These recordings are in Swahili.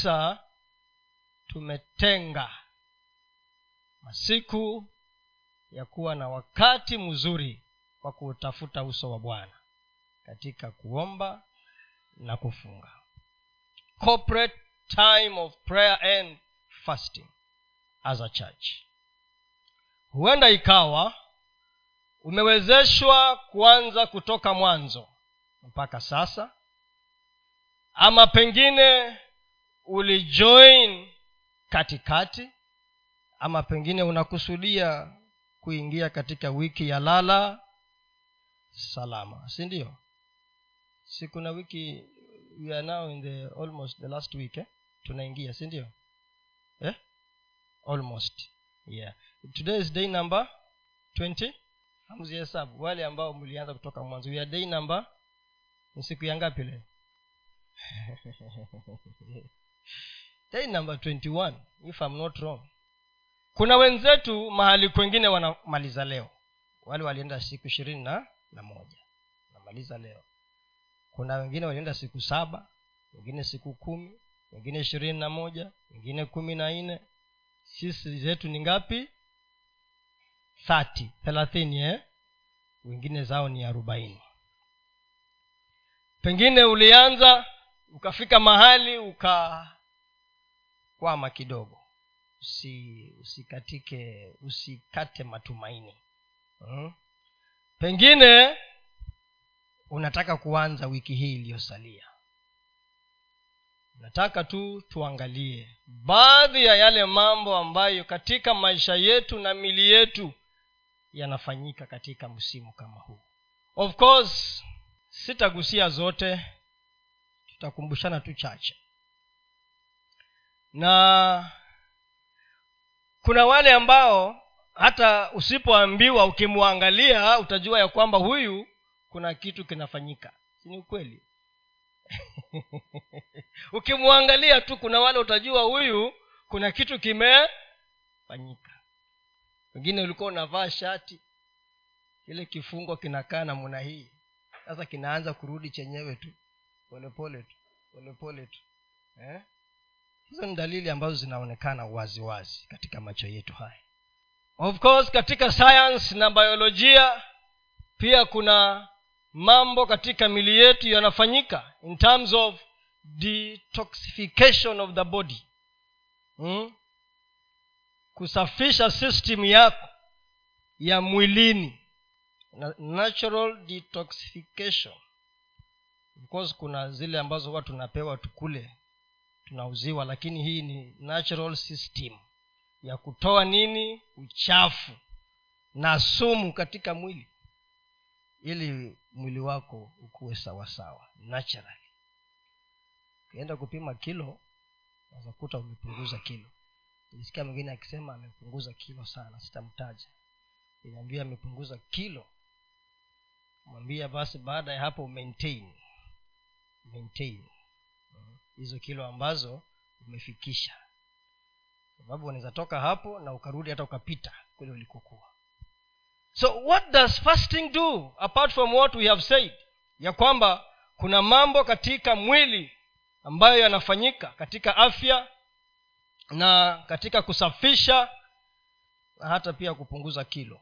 sasa tumetenga masiku ya kuwa na wakati mzuri wa kuutafuta uso wa bwana katika kuomba na kufunga. Corporate time of prayer and fasting as a church. Huenda ikawa umewezeshwa kuanza kutoka mwanzo mpaka sasa ama pengine ulijoin katikati ama pengine unakusudia kuingia katika wiki ya lala salama si ndio? Si kuna wiki we are now in the almost the last week eh? tunaingia si ndio? Eh? almost yeah. Today is day number 20 hamzihesabu wale ambao mlianza kutoka mwanzo we are day number ni siku ya ngapi leo day number 21 if I'm not wrong. Kuna wenzetu mahali kwengine wanamaliza leo. Wale walienda siku ishirini na, na moja. Wanamaliza leo. Kuna wengine walienda siku saba wengine siku kumi wengine ishirini na moja wengine kumi na nne. Sisi zetu ni ngapi? Thati thelathini eh? wengine zao ni arobaini. Pengine ulianza ukafika mahali ukakwama kidogo. Usi usikatike usikate matumaini. Hmm? pengine unataka kuanza wiki hii iliyosalia. Nataka tu tuangalie baadhi ya yale mambo ambayo katika maisha yetu na mili yetu yanafanyika katika msimu kama huu. Of course sitagusia zote tutakumbushana tu chache. Na kuna wale ambao hata usipoambiwa ukimwangalia utajua ya kwamba huyu kuna kitu kinafanyika. Sini ukweli? Ukimwangalia tu kuna wale utajua huyu kuna kitu kimefanyika. Wengine ulikuwa unavaa shati kile kifungo kinakaa namna hii. Sasa kinaanza kurudi chenyewe tu polepole tu polepole tu eh? hizo ni dalili ambazo zinaonekana waziwazi wazi katika macho yetu haya of course katika science na biolojia pia kuna mambo katika mili yetu yanafanyika in terms of detoxification of the body hmm? kusafisha system yako ya mwilini natural detoxification course kuna zile ambazo huwa tunapewa tukule tunauziwa lakini hii ni natural system ya kutoa nini? Uchafu na sumu katika mwili ili mwili wako ukuwe sawasawa naturally. Ukienda kupima kilo unazakuta umepunguza kilo. Nilisikia mwingine akisema amepunguza kilo sana sitamtaja. Inaambia amepunguza kilo. Mwambia basi baada ya hapo maintain maintain hizo kilo ambazo umefikisha. Sababu unaweza toka hapo na ukarudi hata ukapita kule ulikokuwa. So what does fasting do apart from what we have said? Ya kwamba kuna mambo katika mwili ambayo yanafanyika katika afya na katika kusafisha na hata pia kupunguza kilo.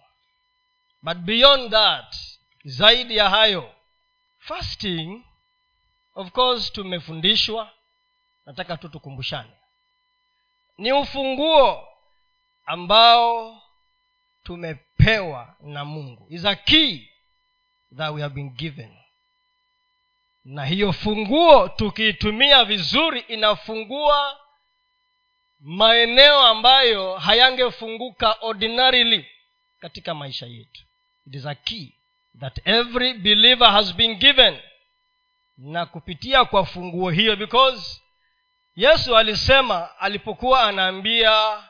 But beyond that zaidi ya hayo fasting of course tumefundishwa. Nataka tu tukumbushane. Ni ufunguo ambao tumepewa na mungu. Is a key that we have been given. Na hiyo funguo tukiitumia vizuri inafungua maeneo ambayo hayangefunguka ordinarily katika maisha yetu. It is a key that every believer has been given na kupitia kwa funguo hiyo because yesu alisema alipokuwa anaambia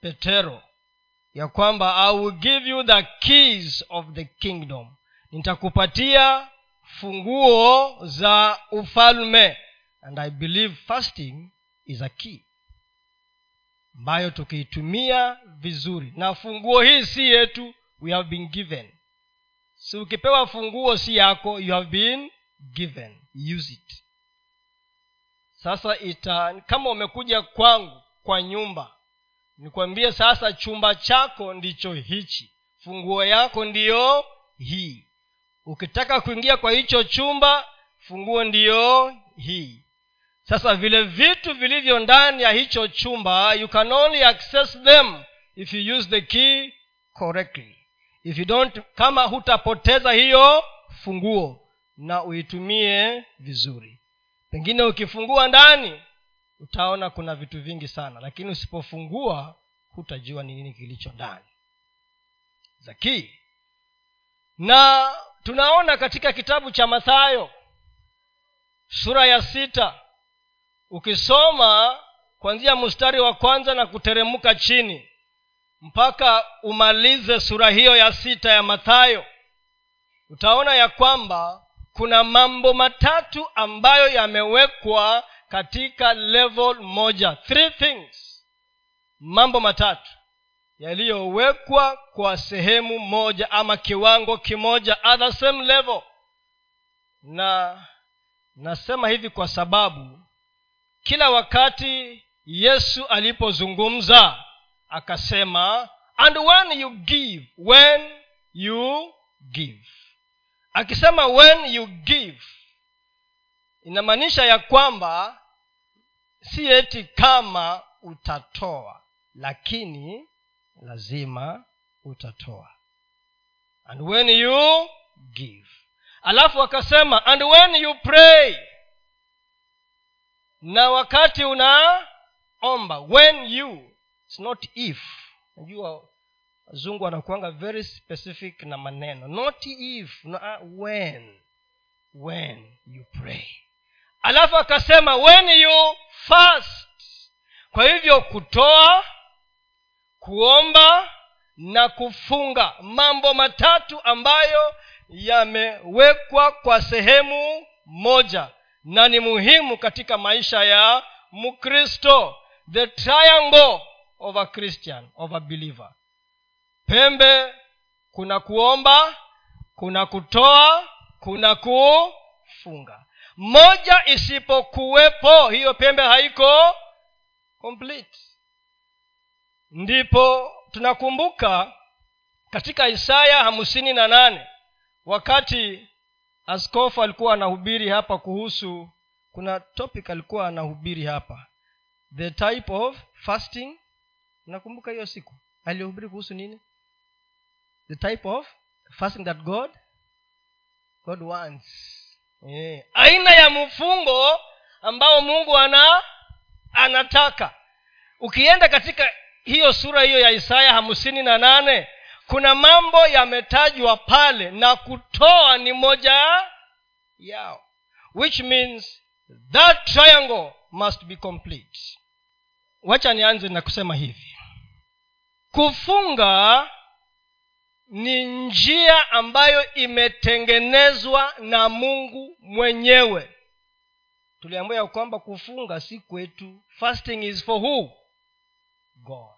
petero ya kwamba i will give you the keys of the kingdom. Nitakupatia funguo za ufalme and i believe fasting is a key ambayo tukiitumia vizuri. Na funguo hii si yetu we have been given. Si ukipewa funguo si yako you have been given use it. Sasa ita kama umekuja kwangu kwa nyumba nikwambie sasa chumba chako ndicho hichi. Funguo yako ndiyo hii. Ukitaka kuingia kwa hicho chumba funguo ndiyo hii. Sasa vile vitu vilivyo ndani ya hicho chumba you can only access them if you use the key correctly. If you don't kama hutapoteza hiyo funguo na uitumie vizuri. Pengine ukifungua ndani utaona kuna vitu vingi sana lakini usipofungua hutajua ni nini kilicho ndani. Zakii na tunaona katika kitabu cha mathayo sura ya sita ukisoma kuanzia mstari wa kwanza na kuteremka chini mpaka umalize sura hiyo ya sita ya mathayo utaona ya kwamba kuna mambo matatu ambayo yamewekwa katika level moja. Three things. Mambo matatu. Yaliyowekwa kwa sehemu moja ama kiwango kimoja at the same level. Na nasema hivi kwa sababu kila wakati yesu alipozungumza akasema and when you give when you give akisema when you give inamaanisha ya kwamba si eti kama utatoa lakini lazima utatoa. And when you give. Alafu akasema and when you pray na wakati unaomba when you it's not if najua wazungu wanakuanga very specific na maneno. Not if uh, when. When you pray. Alafu akasema when you fast. Kwa hivyo kutoa kuomba na kufunga. Mambo matatu ambayo yamewekwa kwa sehemu moja na ni muhimu katika maisha ya mkristo. The triangle of a christian of a believer pembe kuna kuomba kuna kutoa kuna kufunga. Moja isipokuwepo hiyo pembe haiko complete. Ndipo tunakumbuka katika isaya hamsini na nane wakati askofu alikuwa anahubiri hapa kuhusu kuna topic alikuwa anahubiri hapa the type of fasting. Nakumbuka hiyo siku. Alihubiri kuhusu nini the type of fasting that god god wants. Yeah. aina ya mfungo ambao mungu ana anataka. Ukienda katika hiyo sura hiyo ya isaya hamsini na nane kuna mambo yametajwa pale na kutoa ni moja yao which means that triangle must be complete. Wacha nianze na kusema hivi. Kufunga ni njia ambayo imetengenezwa na mungu mwenyewe. Tuliambia ya kwamba kufunga si kwetu. Fasting is for who? God.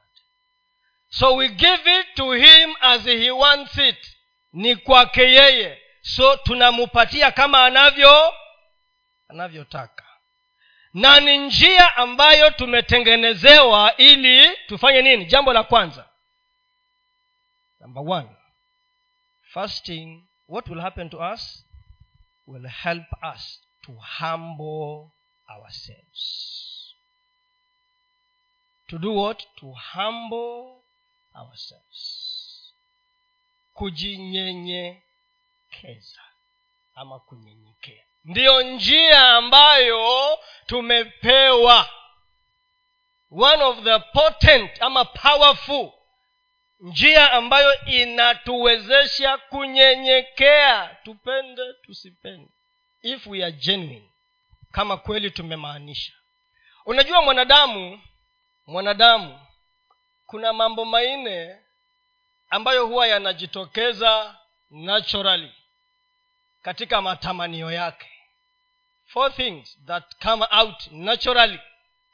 So we give it to him as he wants it. Ni kwake yeye. So tunamupatia kama anavyo anavyotaka. Na ni njia ambayo tumetengenezewa ili tufanye nini? Jambo la kwanza. Number one fasting what will happen to us? Will help us to humble ourselves. To do what? To humble ourselves. Kujinyenyekeza ama kunyenyekea. Ndiyo njia ambayo tumepewa. One of the potent ama powerful njia ambayo inatuwezesha kunyenyekea tupende tusipende. If we are genuine kama kweli tumemaanisha. Unajua mwanadamu mwanadamu kuna mambo manne ambayo huwa yanajitokeza naturally katika matamanio yake. Four things that come out naturally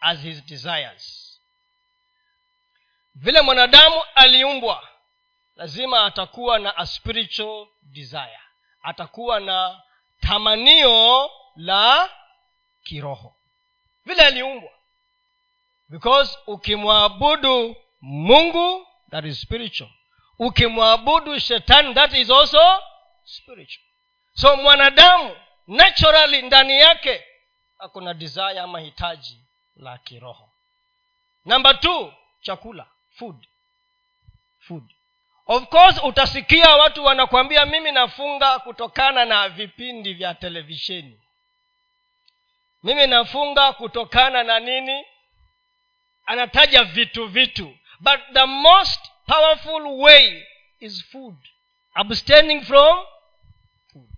as his desires vile mwanadamu aliumbwa lazima atakuwa na a spiritual desire. Atakuwa na tamanio la kiroho. Vile aliumbwa. Because ukimwabudu mungu that is spiritual. Ukimwabudu shetani that is also spiritual. So mwanadamu naturally ndani yake akuna desire ama hitaji la kiroho. Namba t chakula food. Food. Of course utasikia watu wanakwambia mimi nafunga kutokana na vipindi vya televisheni. Mimi nafunga kutokana na nini? Anataja vitu vitu. But the most powerful way is food. Abstaining from food.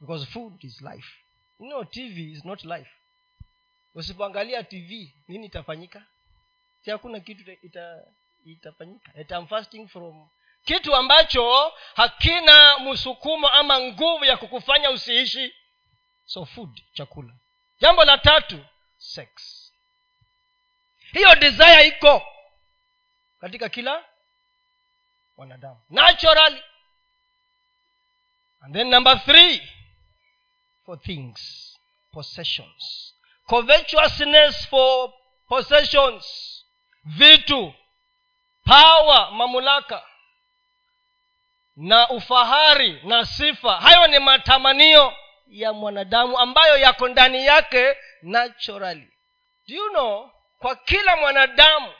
Because food is life. You know tv is not life. Usipoangalia tv nini itafanyika si hakuna kitu ita, itafanyika. I'm fasting from kitu ambacho hakina msukumo ama nguvu ya kukufanya usiishi. So food chakula. Jambo la tatu sex. Hiyo desire iko katika kila wanadamu. Naturally. And then number three for things possessions. Covetousness for possessions vitu pawa mamlaka na ufahari na sifa. Hayo ni matamanio ya mwanadamu ambayo yako ndani yake naturally. Do you know kwa kila mwanadamu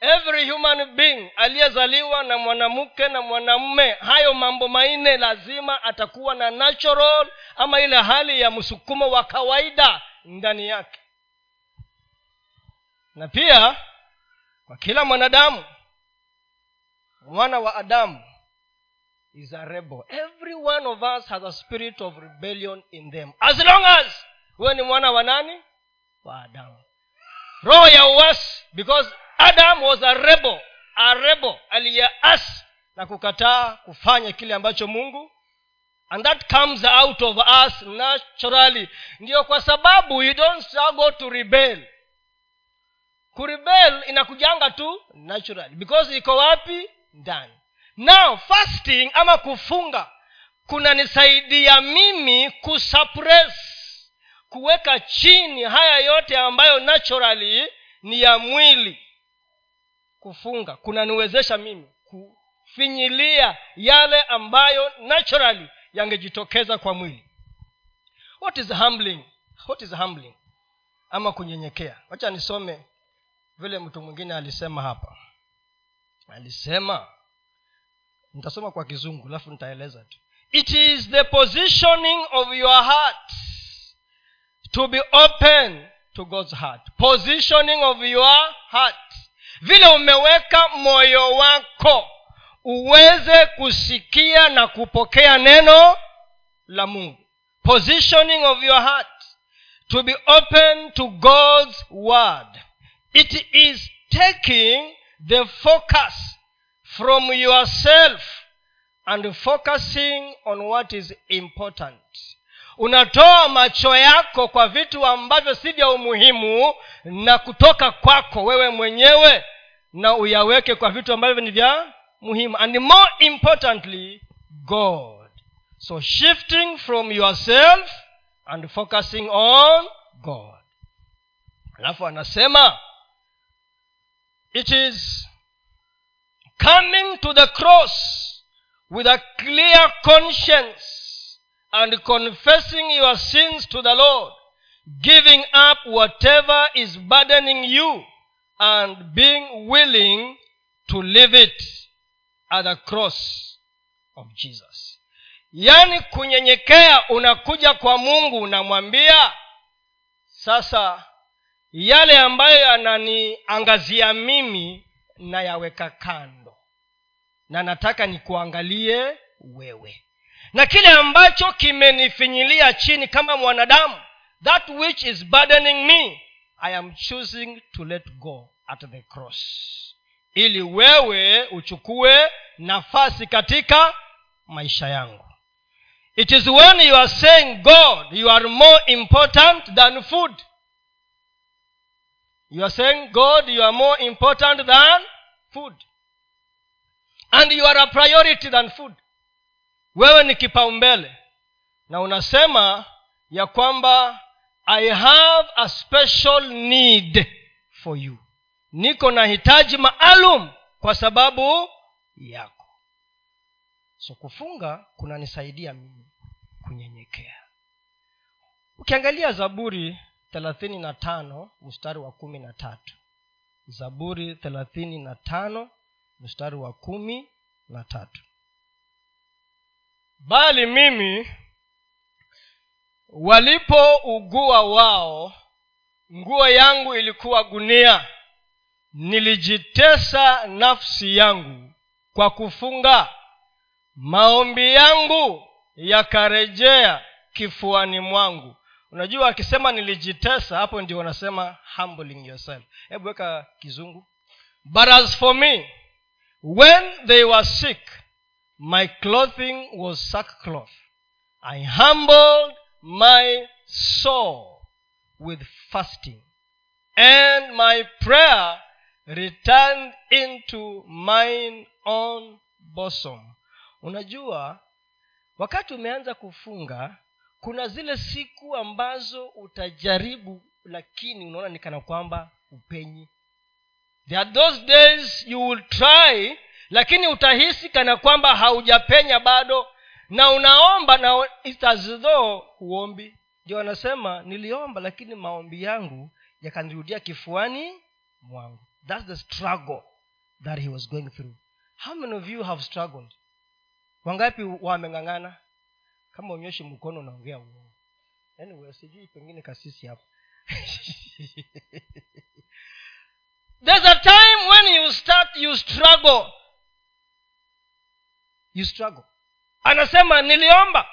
every human being aliyezaliwa na mwanamke na mwanamume hayo mambo manne lazima atakuwa na natural ama ile hali ya msukumo wa kawaida ndani yake. Na pia kwa kila mwanadamu mwana wa adamu is a rebel. Every one of us has a spirit of rebellion in them. As long as huwe ni mwana wa nani? Wa adamu. Roho ya uasi because adam was a rebel a rebel aliyeasi na kukataa kufanya kile ambacho mungu and that comes out of us naturally. Ndio kwa sababu you don't struggle to rebel kurebel inakujanga tu natural. Because iko wapi? Ndani. Now fasting ama kufunga kunanisaidia mimi kusuppress kuweka chini haya yote ambayo naturally ni ya mwili. Kufunga kunaniwezesha mimi kufinyilia yale ambayo naturally yangejitokeza kwa mwili. What is humbling? What is humbling? Ama kunyenyekea. Wacha nisome vile mtu mwingine alisema hapa. Alisema nitasoma kwa kizungu alafu nitaeleza tu. It is the positioning of your heart to be open to god's heart. Positioning of your heart. Vile umeweka moyo wako uweze kusikia na kupokea neno la mungu. Positioning of your heart to be open to god's word it is taking the focus from yourself and focusing on what is important. Unatoa macho yako kwa vitu ambavyo si vya umuhimu na kutoka kwako wewe mwenyewe na uyaweke kwa vitu ambavyo ni vya muhimu. And more importantly god. So shifting from yourself and focusing on god. Alafu anasema it is coming to the cross with a clear conscience and confessing your sins to the lord giving up whatever is burdening you and being willing to leave it at the cross of jesus. Yaani kunyenyekea unakuja kwa mungu unamwambia sasa yale ambayo yananiangazia mimi nayaweka kando. Na nataka nikuangalie wewe. Na kile ambacho kimenifinyilia chini kama mwanadamu that which is burdening me i am choosing to let go at the cross. Ili wewe uchukue nafasi katika maisha yangu. It is when you are saying god you are more important than food you are saying god you are more important than food. And you are a priority than food. Wewe ni kipaumbele. Na unasema ya kwamba i have a special need for you. Niko na hitaji maalum kwa sababu yako. So kufunga kunanisaidia mimi kunyenyekea. Ukiangalia zaburi thelathini na tano mstari wa kumi na tatu. Zaburi thelathini na tano mstari wa kumi na tatu. Bali mimi walipougua wao nguo yangu ilikuwa gunia. Nilijitesa nafsi yangu kwa kufunga. Maombi yangu yakarejea kifuani mwangu unajua akisema nilijitesa hapo ndio wanasema humbling yourself. Hebu weka kizungu. But as for me when they were sick my clothing was sackcloth. I humbled my soul with fasting and my prayer returned into mine own bosom. Unajua wakati umeanza kufunga kuna zile siku ambazo utajaribu lakini unaona ni kana kwamba upenyi there are those days you will try lakini utahisi kana kwamba haujapenya bado na unaomba na it's huombi. Ndio wanasema niliomba lakini maombi yangu yakanirudia kifuani mwangu. Thats the struggle that he was going through. How many of you have struggled? Wangapi wameng'ang'ana kama unyoshi mkono unaongea uongo. Anyway sijui pengine kasisi hapo there's a time when you start you struggle. You struggle. Anasema niliomba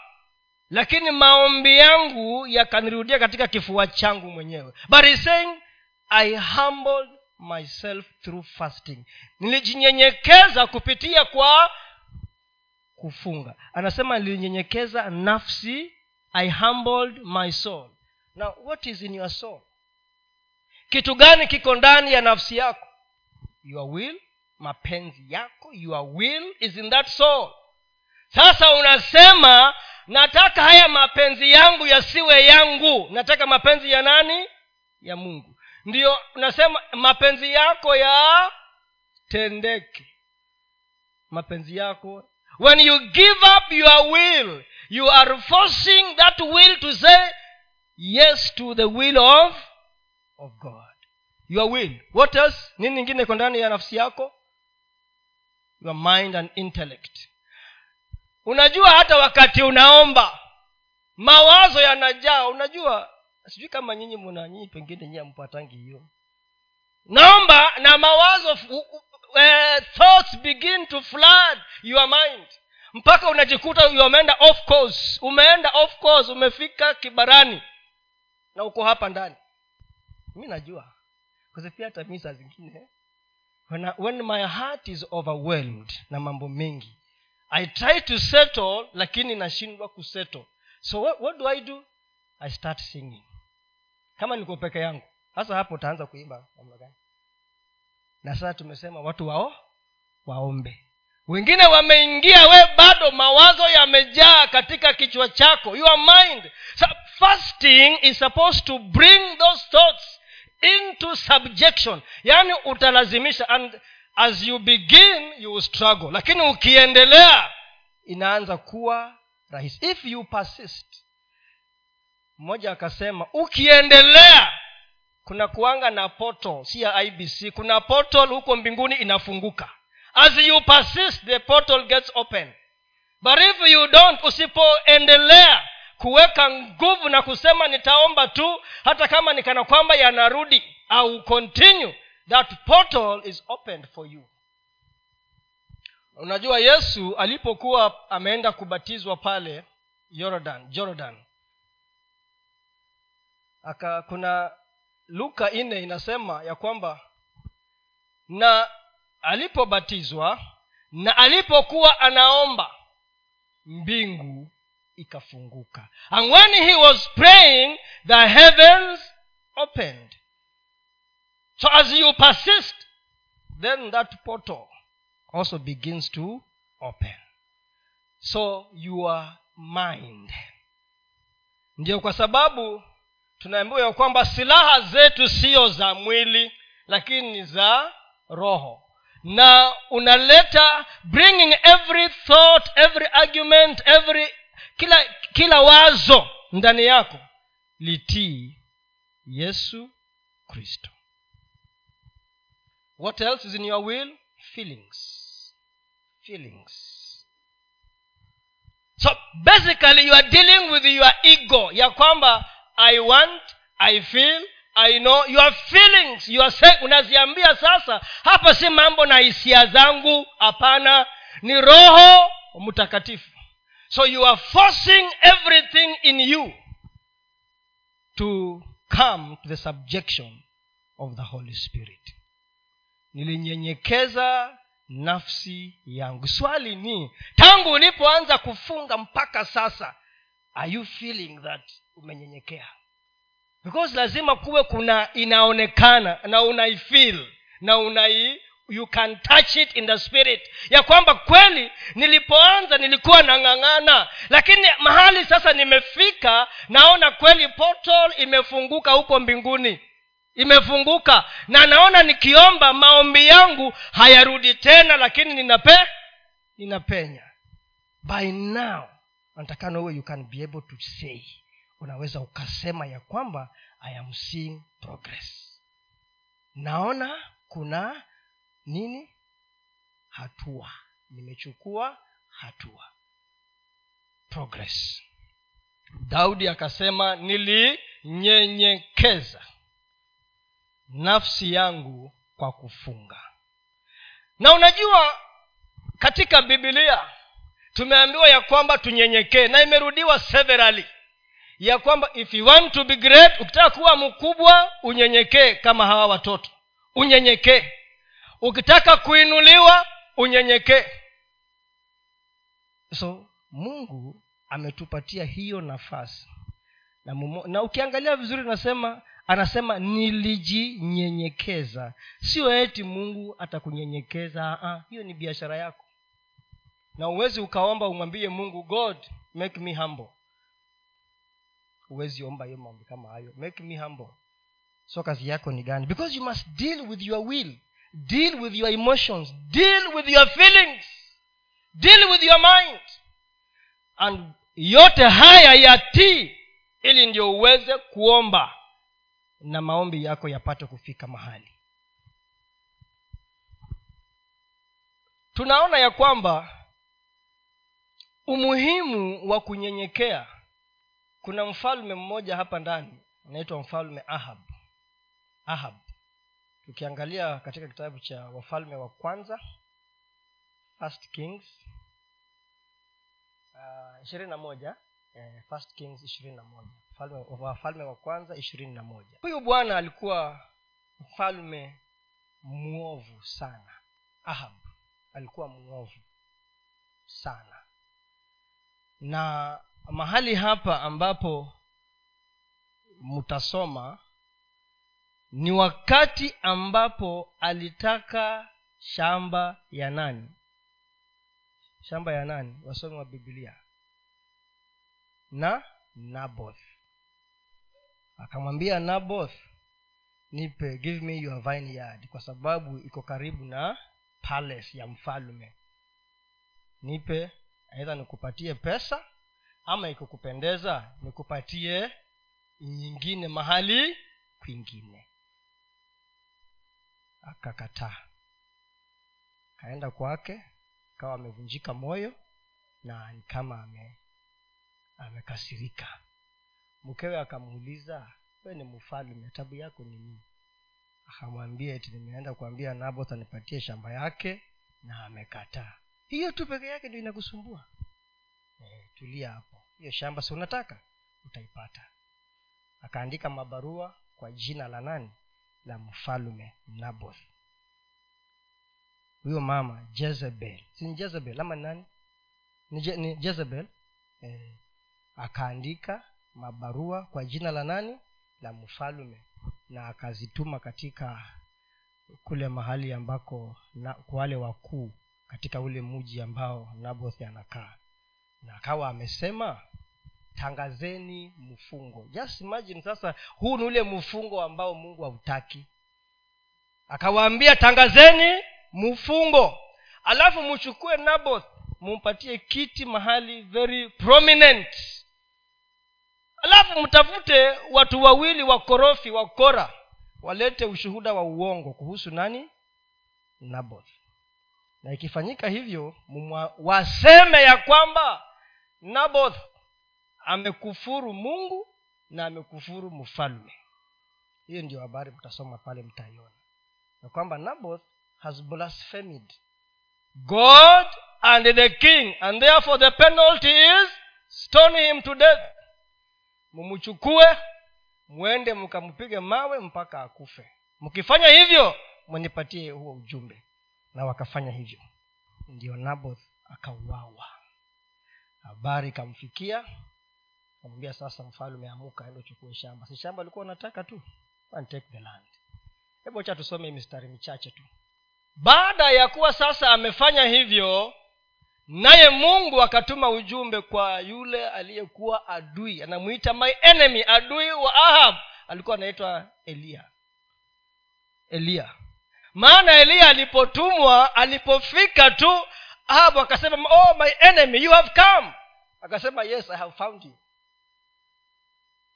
lakini maombi yangu yakanirudia katika kifua changu mwenyewe. But he's saying i humbled myself through fasting. Nilijinyenyekeza kupitia kwa kufunga. Anasema nilinyenyekeza nafsi i humbled my soul. Now what is in your soul? Kitu gani kiko ndani ya nafsi yako? Your will mapenzi yako your will is in that soul. Sasa unasema nataka haya mapenzi yangu yasiwe yangu. Nataka mapenzi ya nani? Ya mungu. Ndiyo nasema mapenzi yako yatendeke mapenzi yako when you give up your will you are forcing that will to say yes to the will of of god. Your will. What else? Nini ingine iko ndani ya nafsi yako? Your mind and intellect. Unajua hata wakati unaomba mawazo yanajaa. Unajua sijui kama nyinyi muna nyinyi pengine nyie ampatangi hiyo. Naomba na mawazo uh, thoughts begin to flood your mind. Mpaka unajikuta umeenda off course. Umeenda off course umefika kibarani. Na uko hapa ndani. Mi najua. Kuzipia hata zingine when, when my heart is overwhelmed na mambo mengi i try to settle lakini nashindwa kusettle. So what, what do i do? I start singing. Kama niko peke yangu. Sasa hapo utaanza kuimba namna gani na sasa tumesema watu wao waombe. Wengine wameingia we bado mawazo yamejaa katika kichwa chako. Your mind. So fasting is supposed to bring those thoughts into subjection. Yaani utalazimisha and as you begin you struggle. Lakini ukiendelea inaanza kuwa rahisi. If you persist mmoja akasema ukiendelea kuna kuanga na portal si ya ibc kuna portal huko mbinguni inafunguka. As you persist the portal gets open. But if you don't usipoendelea kuweka nguvu na kusema nitaomba tu hata kama nikana kwamba yanarudi au continue that portal is opened for you. Unajua yesu alipokuwa ameenda kubatizwa pale jordan jordan aka kuna luka nne inasema ya kwamba na alipobatizwa na alipokuwa anaomba mbingu ikafunguka. And when he was praying the heavens opened. So as you persist then that portal also begins to open. So your mind. Ndio kwa sababu tunaambiwa ya kwamba silaha zetu siyo za mwili lakini ni za roho. Na unaleta bringing every thought every argument every kila kila wazo ndani yako litii yesu kristo. What else is in your will? Feelings. Feelings. So basically you are dealing with your ego ya kwamba i want i feel i know your feelings. Your se- unaziambia sasa hapa si mambo na hisia zangu. Hapana. Ni roho mtakatifu. So you are forcing everything in you to come to the subjection of the holy spirit. Nilinyenyekeza nafsi yangu. Swali ni tangu ulipoanza kufunga mpaka sasa are you feeling that umenyenyekea. Because lazima kuwe kuna inaonekana na unaifeel na unai you can touch it in the spirit. Ya kwamba kweli nilipoanza nilikuwa nang'ang'ana lakini mahali sasa nimefika naona kweli portal imefunguka huko mbinguni. Imefunguka. Na naona nikiomba maombi yangu hayarudi tena lakini ninape ninapenya. By now natakana uwe you can be able to say unaweza ukasema ya kwamba i am seeing progress. Naona kuna nini? Hatua. Nimechukua hatua. Progress. Daudi akasema nilinyenyekeza nafsi yangu kwa kufunga. Na unajua katika bibilia tumeambiwa ya kwamba tunyenyekee na imerudiwa severally ya kwamba if you want to be great ukitaka kuwa mkubwa unyenyekee kama hawa watoto. Unyenyekee. Ukitaka kuinuliwa unyenyekee. So mungu ametupatia hiyo nafasi. Na, mumo, na ukiangalia vizuri nasema anasema nilijinyenyekeza. Sio eti mungu atakunyenyekeza ah, hiyo ni biashara yako. Na uwezi ukaomba umwambie mungu god make me humble huwezi omba hiyo maombi kama hayo. Make me humble. So kazi yako ni gani? Because you must deal with your will. Deal with your emotions. Deal with your feelings. Deal with your mind. And yote haya yatii ili ndio uweze kuomba na maombi yako yapate kufika mahali. Tunaona ya kwamba umuhimu wa kunyenyekea kuna mfalme mmoja hapa ndani anaitwa mfalme ahab. Ahab. Tukiangalia katika kitabu cha wafalme wa kwanza first kings ishirini uh, na moja eh, first kings ishirini na moja. Wafalme wa kwanza ishirini na moja. Huyu bwana alikuwa mfalme mwovu sana. Ahab alikuwa mwovu sana. Na mahali hapa ambapo mtasoma ni wakati ambapo alitaka shamba ya nani? Shamba ya nani? Wasomi wa biblia. Na naboth. Akamwambia naboth nipe give me your vineyard kwa sababu iko karibu na palace ya mfalme. Nipe aidha nikupatie pesa ama ikikupendeza nikupatie nyingine mahali kwingine. Akakataa kaenda kwake kawa amevunjika moyo na ni kama ame amekasirika. Mkewe akamuuliza we ni mfalme tabu yako ni nini? Akamwambia eti nimeenda kuambia naboth anipatie shamba yake na amekataa hiyo tu peke yake ndio inakusumbua e, tulia hapo. Hiyo shamba si unataka? Utaipata. Akaandika mabarua kwa jina la nani? La mfalume naboth. Huyo mama jezebel. Si ni jezebel ama ni nani? Ni, Je, ni jezebel. Eh, akaandika mabarua kwa jina la nani? La mfalume na akazituma katika kule mahali ambako na, kwa wale wakuu katika ule mji ambao naboth anakaa. na akawa amesema tangazeni mfungo. Just imagine sasa huu ni ule mfungo ambao mungu hautaki. Akawaambia tangazeni mfungo. Alafu mchukue naboth mumpatie kiti mahali very prominent. Alafu mtafute watu wawili wakorofi wakora walete ushuhuda wa uongo kuhusu nani? Naboth. Na ikifanyika hivyo mumwa, waseme ya kwamba naboth amekufuru mungu na amekufuru mfalme. Hiyo ndio habari mtasoma pale mtaiona. Na kwamba naboth has blasphemed. God and the king and therefore the penalty is stone him to death. Mumchukue mwende mkampige mawe mpaka akufe. Mkifanya hivyo mwenipatie huo ujumbe. Na wakafanya hivyo. Ndio naboth akauawa habari ikamfikia kamwambia sasa mfalume amuka ende uchukue shamba. Si shamba alikuwa unataka tu take the land. Hebu cha tusome mistari michache tu. Baada ya kuwa sasa amefanya hivyo naye mungu akatuma ujumbe kwa yule aliyekuwa adui. Anamwita my enemy adui wa ahab. Alikuwa anaitwa eliya. Eliya. Maana eliya alipotumwa alipofika tu ahab akasema oh my enemy you have come. Akasema yes i have found you.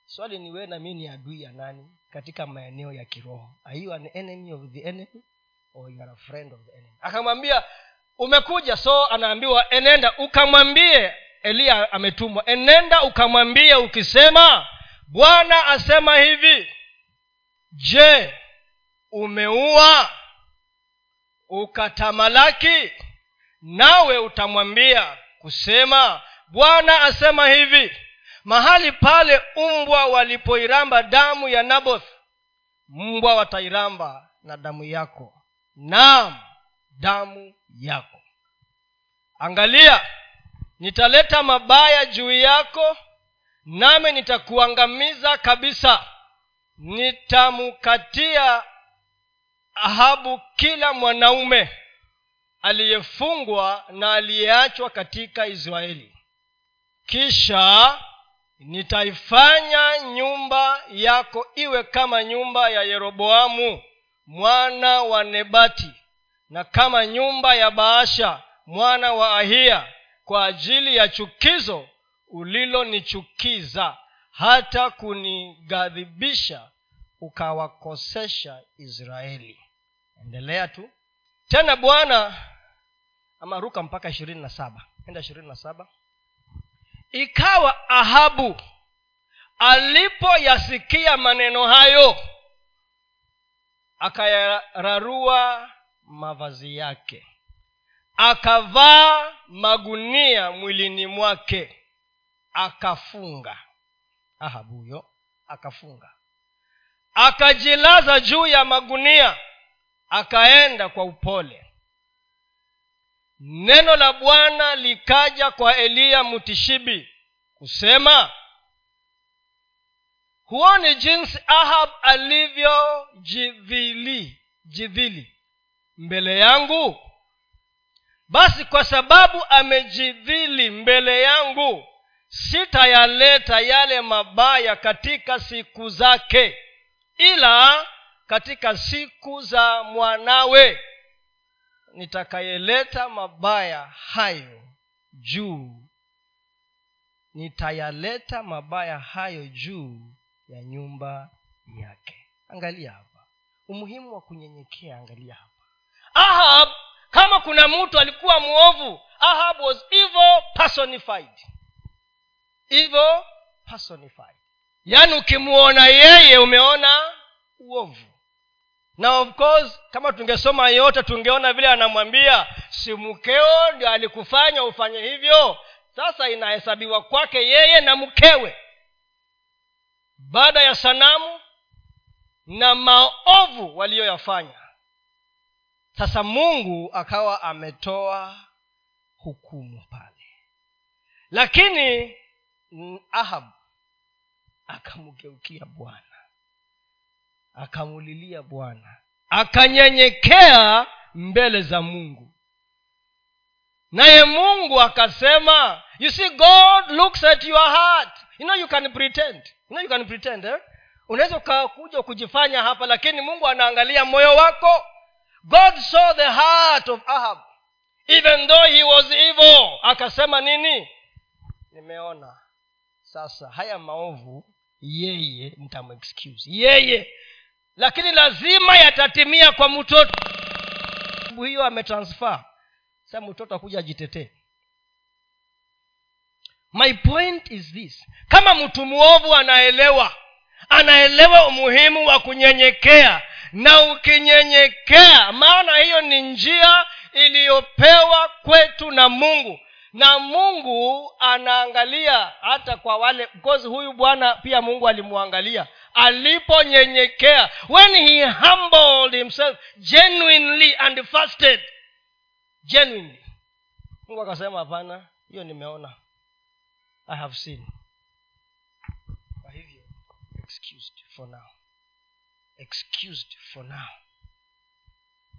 Swali ni wee na mi ni adui ya nani katika maeneo ya kiroho? Are you an enemy of the enemy or you are a friend of the enemy? Akamwambia umekuja. So anaambiwa enenda. Ukamwambie eliya ametumwa enenda ukamwambie ukisema bwana asema hivi je umeua ukatamalaki nawe utamwambia kusema bwana asema hivi mahali pale umbwa walipoiramba damu ya naboth mbwa watairamba na damu yako naam damu yako. Angalia nitaleta mabaya juu yako nami nitakuangamiza kabisa. Nitamkatia ahabu kila mwanaume aliyefungwa na aliyeachwa katika israeli. Kisha nitaifanya nyumba yako iwe kama nyumba ya yeroboamu mwana wa nebati na kama nyumba ya baasha mwana wa ahia kwa ajili ya chukizo ulilonichukiza hata kunighadhibisha ukawakosesha israeli. Endelea tu. Tena bwana ama ruka mpaka ishirini na saba. Enda ishirini na saba. Ikawa ahabu alipoyasikia maneno hayo akayararua mavazi yake akavaa magunia mwilini mwake akafunga. Ahabu huyo akafunga. Akajilaza juu ya magunia akaenda kwa upole neno la bwana likaja kwa eliya mtishibi kusema huoni jinsi ahab alivyojidhili jidhili mbele yangu? Basi kwa sababu amejidhili mbele yangu sitayaleta yale mabaya katika siku zake ila katika siku za mwanawe nitakayeleta mabaya hayo juu. Nitayaleta mabaya hayo juu ya nyumba yake. Angalia hapa. Umuhimu wa kunyenyekea angalia hapa. Ahab kama kuna mtu alikuwa mwovu ahab was evil personified. Evil personified. Yaani ukimwona yeye umeona uovu na of course kama tungesoma yote tungeona vile anamwambia si mkeo ndio alikufanya ufanye hivyo. Sasa inahesabiwa kwake yeye na mkewe. Baada ya sanamu na maovu waliyoyafanya. Sasa mungu akawa ametoa hukumu pale. Lakini ahab akamgeukia bwana akamulilia bwana. Akanyenyekea mbele za mungu. Naye mungu akasema you see god looks at your heart. You know you can pretend. You know you can pretend eh? unaweza ukakuja kujifanya hapa lakini mungu anaangalia moyo wako. God saw the heart of ahab even though he was evil. Akasema nini? Nimeona. Sasa haya maovu yeye nitamexcuse. Yeye lakini lazima yatatimia kwa mtoto. Hiyo ametransfer. Sa mtoto akuja ajitetee. My point is this. Kama mtu mwovu anaelewa anaelewa umuhimu wa kunyenyekea na ukinyenyekea maana hiyo ni njia iliyopewa kwetu na mungu. Na mungu anaangalia hata kwa wale because huyu bwana pia mungu alimwangalia aliponyenyekea when he humbled himself genuinely and fasted. Genuinely. Mungu akasema hapana hiyo nimeona. I have seen. Kwa hivyo excused for now. Excused for now.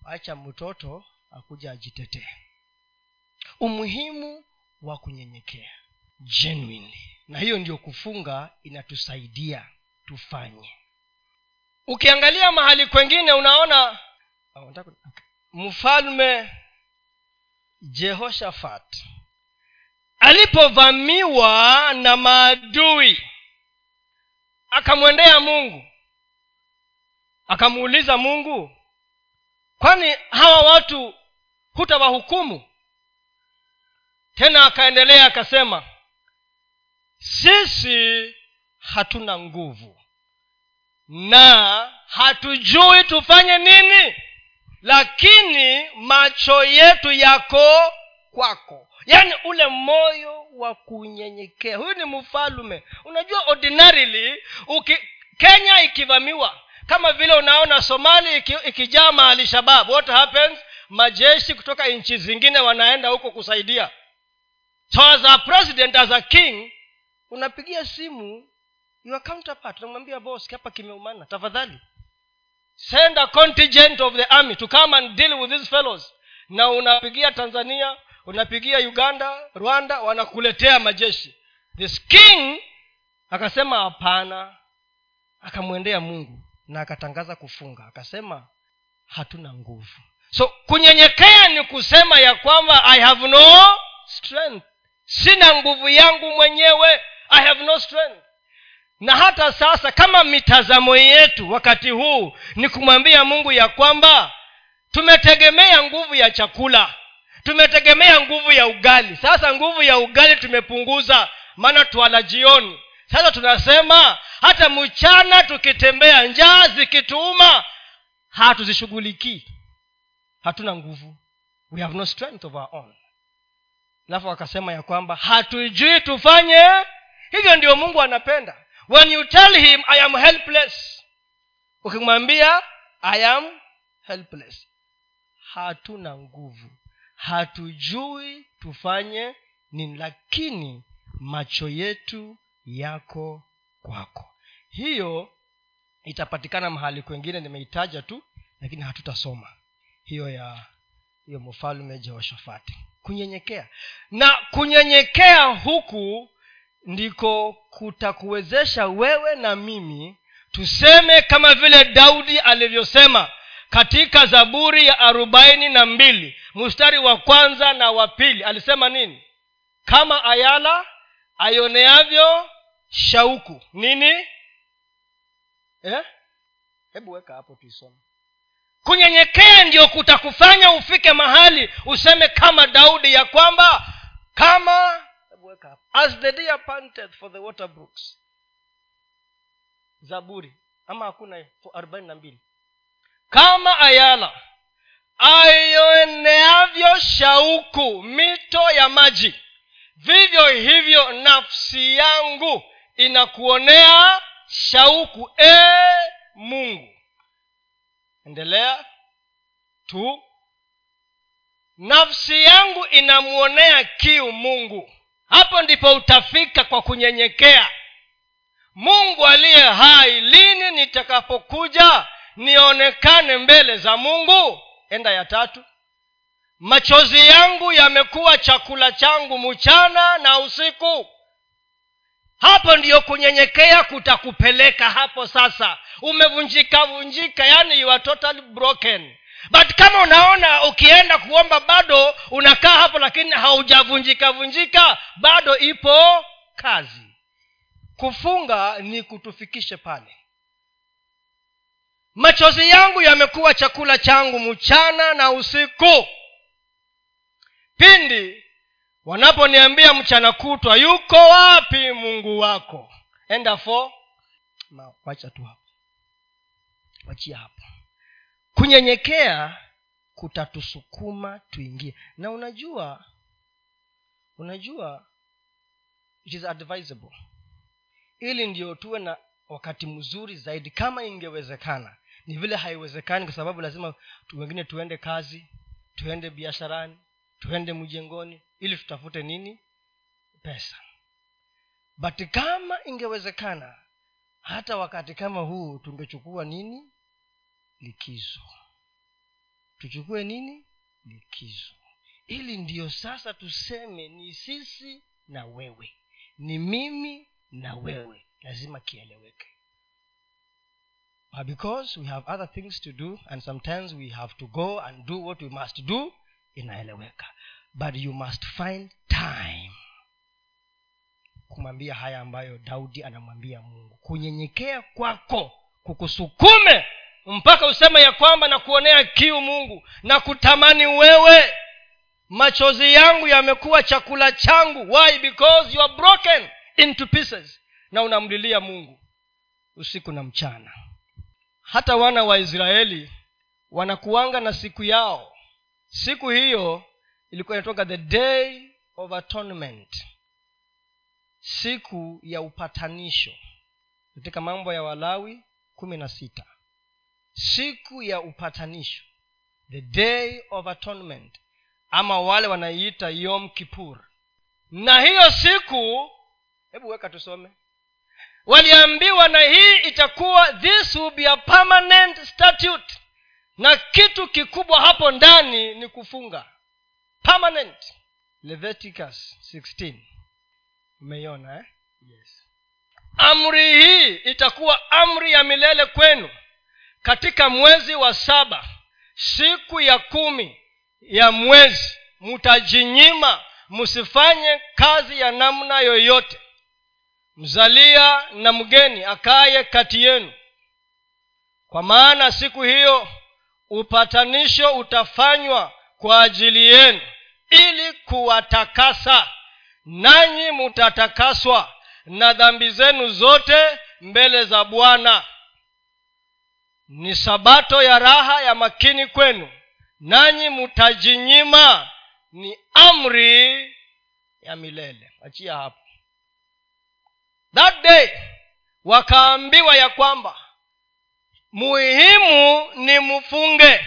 Acha mtoto akuja ajitetee. Umuhimu wa kunyenyekea. Genuinely. Na hiyo ndio kufunga inatusaidia tufanye. Ukiangalia mahali kwengine unaona oh, mfalme jehoshafat alipovamiwa na maadui akamwendea mungu. Akamuuliza mungu kwani hawa watu hutawahukumu? Tena akaendelea akasema sisi hatuna nguvu na hatujui tufanye nini lakini macho yetu yako kwako. Yaani ule moyo wa kunyenyekea. Huyu ni mfalume. Unajua ordinarily uki, kenya ikivamiwa kama vile unaona somali iki, ikijaa mahali shabab what happens? Majeshi kutoka nchi zingine wanaenda huko kusaidia. So as a president as a king unapigia simu your counterpart. Unamwambia boss hapa kimeumana. Tafadhali. Send a contingent of the army to come and deal with these fellows. Na unapigia tanzania unapigia uganda rwanda wanakuletea majeshi. This king akasema hapana. Akamwendea mungu na akatangaza kufunga. Akasema hatuna nguvu. So kunyenyekea ni kusema ya kwamba i have no strength. Sina nguvu yangu mwenyewe. I have no strength na hata sasa kama mitazamo yetu wakati huu ni kumwambia mungu ya kwamba tumetegemea nguvu ya chakula tumetegemea nguvu ya ugali. Sasa nguvu ya ugali tumepunguza maana twala jioni. Sasa tunasema hata mchana tukitembea njaa zikituuma hatuzishughulikii hatuna nguvu. We have no strength of our own. Alafu akasema ya kwamba hatujui tufanye. Hivyo ndio mungu anapenda when you tell him i am helpless ukimwambia i am helpless. Hatuna nguvu. Hatujui tufanye nini lakini macho yetu yako kwako. Hiyo itapatikana mahali kwengine nimeitaja tu lakini hatutasoma. Hiyo ya hiyo mfalme jehoshafati. Kunyenyekea. Na kunyenyekea huku ndiko kutakuwezesha wewe na mimi tuseme kama vile daudi alivyosema katika zaburi ya arobaini na mbili mstari wa kwanza na wa pili. Alisema nini? Kama ayala aioneavyo shauku. Nini? Eh? hebu weka hapo tuisome. Kunyenyekea ndio kutakufanya ufike mahali useme kama daudi ya kwamba kama as the deer panteth for the water brooks. Zaburi. Ama hakuna arobaini na mbili. Kama ayala aioneavyo shauku mito ya maji vivyo hivyo nafsi yangu inakuonea shauku e mungu. Endelea tu. Nafsi yangu inamwonea kiu mungu hapo ndipo utafika kwa kunyenyekea. Mungu aliye hai lini nitakapokuja nionekane mbele za mungu? Enda ya tatu. Machozi yangu yamekuwa chakula changu mchana na usiku. Hapo ndiyo kunyenyekea kutakupeleka hapo sasa. Umevunjika vunjika yani you are totally broken but kama unaona ukienda kuomba bado unakaa hapo lakini haujavunjika vunjika bado ipo kazi. Kufunga ni kutufikishe pale. Machozi yangu yamekuwa chakula changu mchana na usiku. Pindi wanaponiambia mchana kutwa yuko wapi mungu wako? Enda fo wacha tu hapo. Wachia hapo kunyenyekea kutatusukuma tuingie. Na unajua unajua it is advisable. Ili ndio tuwe na wakati mzuri zaidi kama ingewezekana. Ni vile haiwezekani kwa sababu lazima wengine tuende kazi tuende biasharani tuende mjengoni ili tutafute nini? Pesa. But kama ingewezekana hata wakati kama huu tungechukua nini likizo. Tuchukue nini? Likizo. Ili ndiyo sasa tuseme ni sisi na wewe. Ni mimi na wewe. Lazima kieleweke. Because we have other things to do and sometimes we have to go and do what we must do inaeleweka. But you must find time. Kumwambia haya ambayo daudi anamwambia mungu. Kunyenyekea kwako kukusukume mpaka useme ya kwamba na kuonea kiu mungu na kutamani wewe. Machozi yangu yamekuwa chakula changu. Why? Because you are broken into pieces. Na unamlilia mungu usiku na mchana. Hata wana wa israeli wanakuanga na siku yao. Siku hiyo ilikuwa inatoka the day of atonement. Siku ya upatanisho katika mambo ya walawi kumi na sita siku ya upatanisho the day of atonement ama wale wanaiita yom kipur na hiyo siku hebu weka tusome. Waliambiwa na hii itakuwa this will be a permanent statute. Na kitu kikubwa hapo ndani ni kufunga. Permanent. Leviticus 16 umeiona eh? yes. amri hii itakuwa amri ya milele kwenu katika mwezi wa saba siku ya kumi ya mwezi mtajinyima msifanye kazi ya namna yoyote. Mzalia na mgeni akaye kati yenu. Kwa maana siku hiyo upatanisho utafanywa kwa ajili yenu ili kuwatakasa. Nanyi mutatakaswa na dhambi zenu zote mbele za bwana ni sabato ya raha ya makini kwenu. Nanyi mtajinyima ni amri ya milele. Achia hapo. That day wakaambiwa ya kwamba muhimu ni mfunge.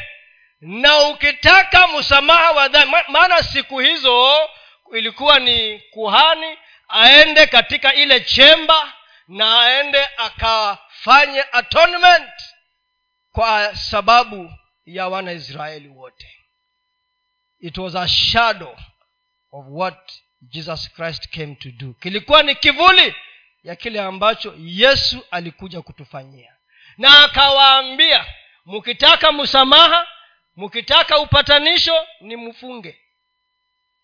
Na ukitaka msamaha wa dhambi maana siku hizo ilikuwa ni kuhani aende katika ile chemba na aende akafanye atonement kwa sababu ya wanaisraeli wote. It was a shadow of what jesus christ came to do. Kilikuwa ni kivuli ya kile ambacho yesu alikuja kutufanyia. Na akawaambia mkitaka msamaha mkitaka upatanisho ni mfunge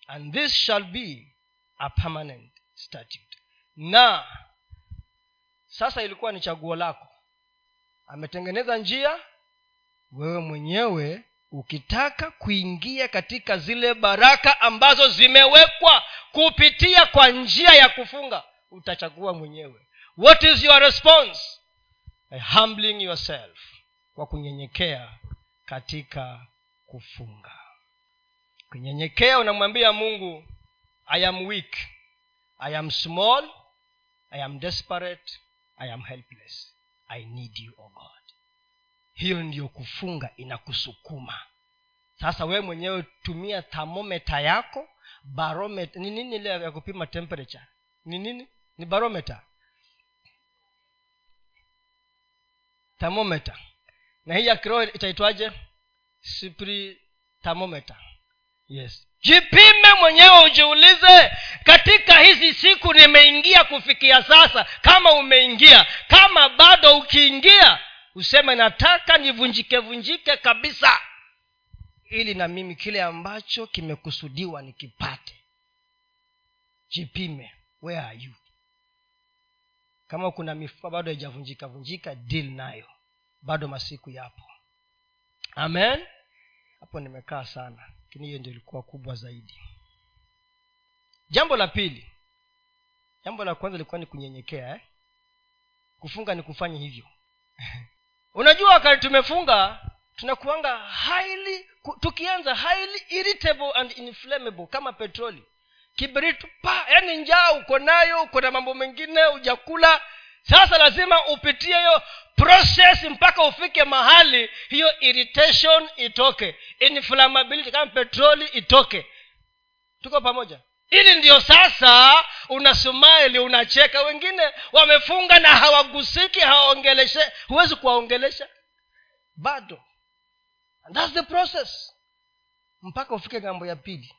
and this shall be a permanent statute. Na sasa ilikuwa ni chaguo lako ametengeneza njia wewe mwenyewe ukitaka kuingia katika zile baraka ambazo zimewekwa kupitia kwa njia ya kufunga utachagua mwenyewe. What is your response? Humbling yourself kwa kunyenyekea katika kufunga. Kunyenyekea unamwambia mungu i am weak. I am small. I am desperate. I am helpless i need you oh god. Hiyo ndiyo kufunga inakusukuma. Sasa wewe mwenyewe tumia thamometa yako barometa ni nini ile ya kupima temperature? Ni nini? Ni barometa thermometer. Na hii ya kiroho itaitwaje? Spri thermometer yes. Jipime mwenyewe ujiulize katika hizi siku nimeingia kufikia sasa kama umeingia kama bado ukiingia useme nataka nivunjike vunjike kabisa ili na mimi kile ambacho kimekusudiwa nikipate. Jipime where are you? Kama kuna mifupa bado haijavunjika vunjika deal nayo. Bado masiku yapo. Amen. Hapo nimekaa sana lakini hiyo ndio ilikuwa kubwa zaidi. Jambo la pili. Jambo la kwanza ilikuwa ni kunyenyekea eh? kufunga ni kufanya hivyo. Unajua wakati tumefunga tunakuanga highly tukianza highly irritable and inflammable kama petroli. Kibiritu pa yaani njaa uko nayo uko na mambo mengine ujakula sasa lazima upitie hiyo process mpaka ufike mahali hiyo irritation itoke inflammability kama petroli itoke. Tuko pamoja? Ili ndio sasa unasumaili unacheka wengine wamefunga na hawagusiki hawaongeleshe. Huwezi kuwaongelesha. Bado. And thats the process. Mpaka ufike ng'ambo ya pili.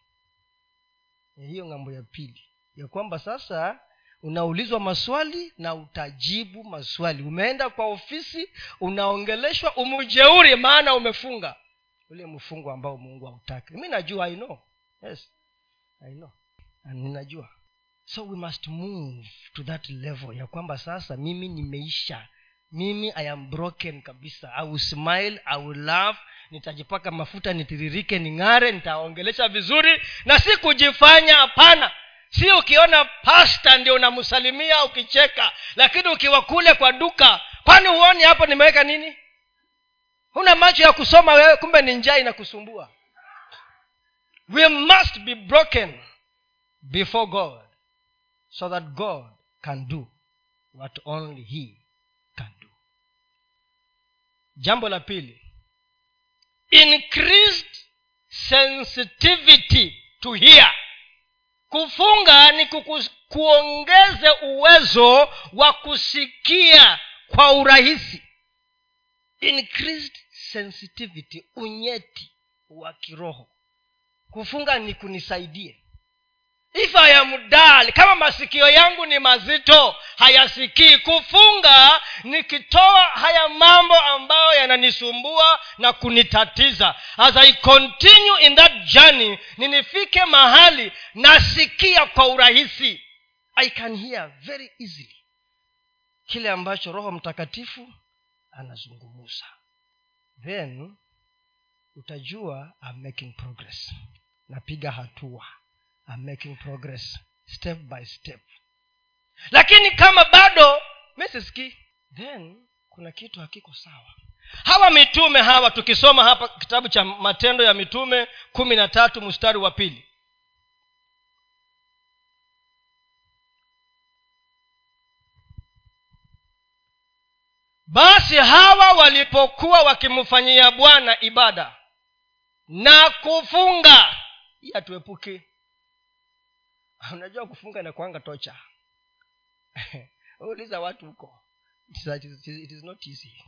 Hiyo ng'ambo ya pili. Ya kwamba sasa unaulizwa maswali na utajibu maswali. Umeenda kwa ofisi unaongeleshwa umujeuri maana umefunga. Ule mfungo ambao mungu hautaki. Mi najua i know. Yes i know. Ninajua. So we must move to that level ya kwamba sasa mimi nimeisha. Mimi i am broken kabisa. I will smile i will laugh. Nitajipaka mafuta nitiririke ning'are nitaongelesha vizuri na si kujifanya hapana si ukiona pasta ndio unamsalimia ukicheka lakini ukiwa kule kwa duka kwani huoni hapo nimeweka nini? Huna macho ya kusoma wewe kumbe ni njaa inakusumbua. We must be broken before god so that god can do what only he can do. Jambo la pili increased sensitivity to hear kufunga ni kuongeze uwezo wa kusikia kwa urahisi. Increased sensitivity unyeti wa kiroho. Kufunga ni kunisaidie if i am dull kama masikio yangu ni mazito hayasikii kufunga nikitoa haya mambo ambayo yananisumbua na kunitatiza. As i continue in that journey ninifike mahali nasikia kwa urahisi. I can hear very easily kile ambacho roho mtakatifu anazungumuza. Then utajua I'm making progress. Napiga hatua I'm making progress step by step. Lakini kama bado mesiski then kuna kitu hakiko sawa. Hawa mitume hawa tukisoma hapa kitabu cha matendo ya mitume kumi na tatu mstari wa pili. Basi hawa walipokuwa wakimfanyia bwana ibada na kufunga hii hatuepuki unajua kufunga inakwanga tocha uliza watu huko. It is not easy.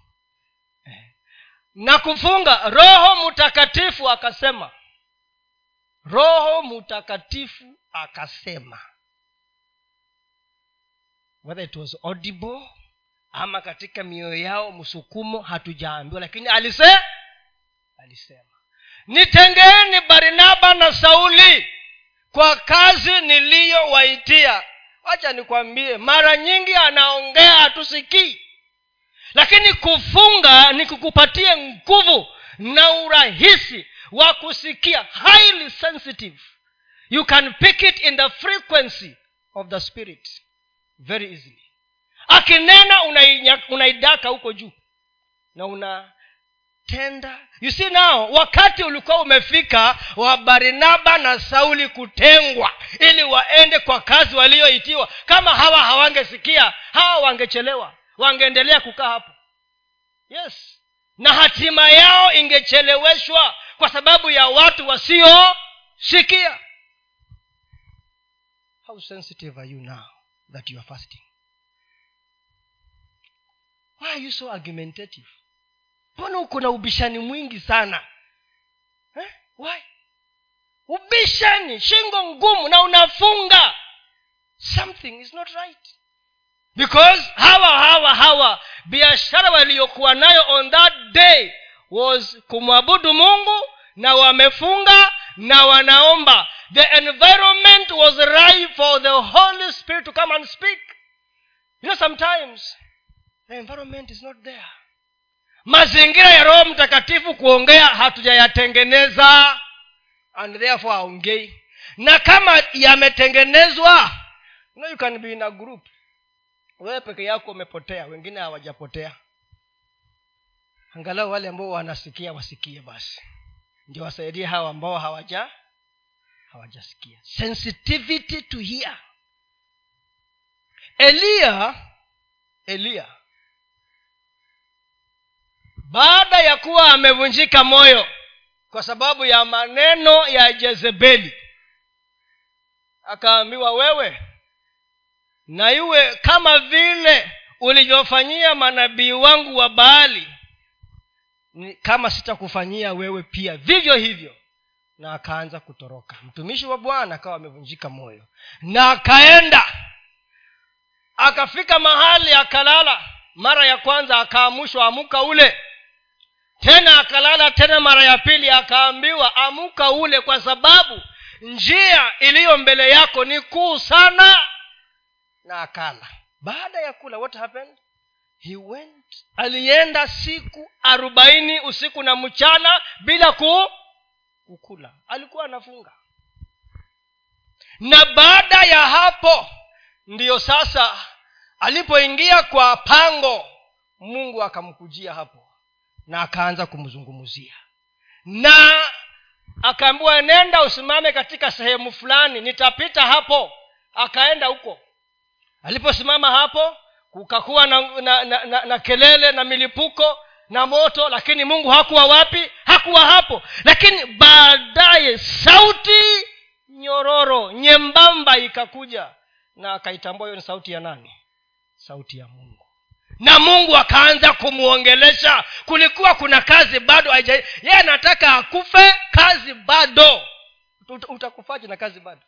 Na kufunga roho mtakatifu akasema. Roho mtakatifu akasema. Whether it was audible ama katika mioyo yao msukumo hatujaambiwa lakini alise alisema. Nitengeeni barnaba na sauli kwa kazi niliyowaitia. Wacha nikwambie mara nyingi anaongea hatusikii. Lakini kufunga ni kukupatie nguvu na urahisi wa kusikia highly sensitive. You can pick it in the frequency of the spirit. Very easily. Akinena unaidaka huko juu na una tenda you see now wakati ulikuwa umefika wa barinaba na sauli kutengwa ili waende kwa kazi walioitiwa. Kama hawa hawangesikia hawa wangechelewa. Wangeendelea kukaa hapo. Yes. Na hatima yao ingecheleweshwa kwa sababu ya watu wasiosikia. How sensitive are you now that you are fasting? Why are you so argumentative mbona uko na ubishani mwingi sana? Eh? why? Ubishani shingo ngumu na unafunga. Something is not right. Because hawa hawa hawa biashara waliokuwa nayo on that day was kumwabudu mungu na wamefunga na wanaomba. The environment was right for the holy spirit to come and speak. You know sometimes the environment is not there mazingira ya roho mtakatifu kuongea hatujayatengeneza and therefore aongei na kama yametengenezwa no you can be in a group. Wewe peke yako umepotea wengine hawajapotea. Angalau wale ambao wanasikia wasikie basi. Ndio wasaidie hawa ambao hawaja hawajasikia. Sensitivity to hear. Eliya eliya baada ya kuwa amevunjika moyo kwa sababu ya maneno ya jezebeli akaambiwa wewe na iwe kama vile ulivyofanyia manabii wangu wa baali kama sitakufanyia wewe pia vivyo hivyo. Na akaanza kutoroka. Mtumishi wa bwana akawa amevunjika moyo na akaenda. Akafika mahali akalala mara ya kwanza akaamushwa amuka ule tena akalala tena mara ya pili akaambiwa amuka ule kwa sababu njia iliyo mbele yako ni kuu sana. Na akala. Baada ya kula what happened? He went alienda siku arobaini usiku na mchana bila ku kukula. Alikuwa anafunga. Na baada ya hapo ndiyo sasa alipoingia kwa pango mungu akamkujia hapo na akaanza kumzungumzia. Na akaambiwa nenda usimame katika sehemu fulani nitapita hapo. Akaenda huko. Aliposimama hapo kukakuwa na, na, na, na, na kelele na milipuko na moto lakini mungu hakuwa wapi? Hakuwa hapo. Lakini baadaye sauti nyororo nyembamba ikakuja na akaitambua hiyo ni sauti ya nani? Sauti ya mungu na mungu akaanza kumwongelesha kulikuwa kuna kazi bado yeye anataka akufe kazi bado. Utakufaje na kazi bado?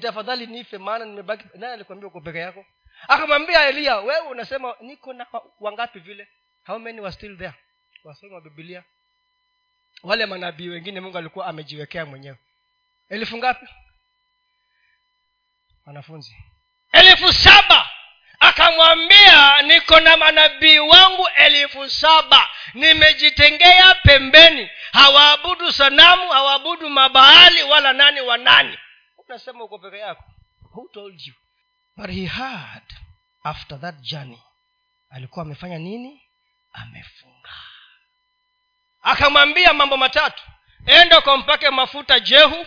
Tafadhali nife maana nimebaki naye alikwambia uko peke yako. Akamwambia eliya wewe unasema niko na wangapi vile? How many were still there? Wasomi wa bibilia wale manabii wengine mungu alikuwa amejiwekea mwenyewe. Elfu ngapi? Wanafunzi. Elfu saba. Akamwambia niko na manabii wangu elfu saba. Nimejitengea pembeni. Hawaabudu sanamu hawaabudu mabaali wala nani wa nani. Unasema uko peke yako. Who told you? But he had after that journey alikuwa amefanya nini? Amefunga. Akamwambia mambo matatu. Enda ukampake mafuta jehu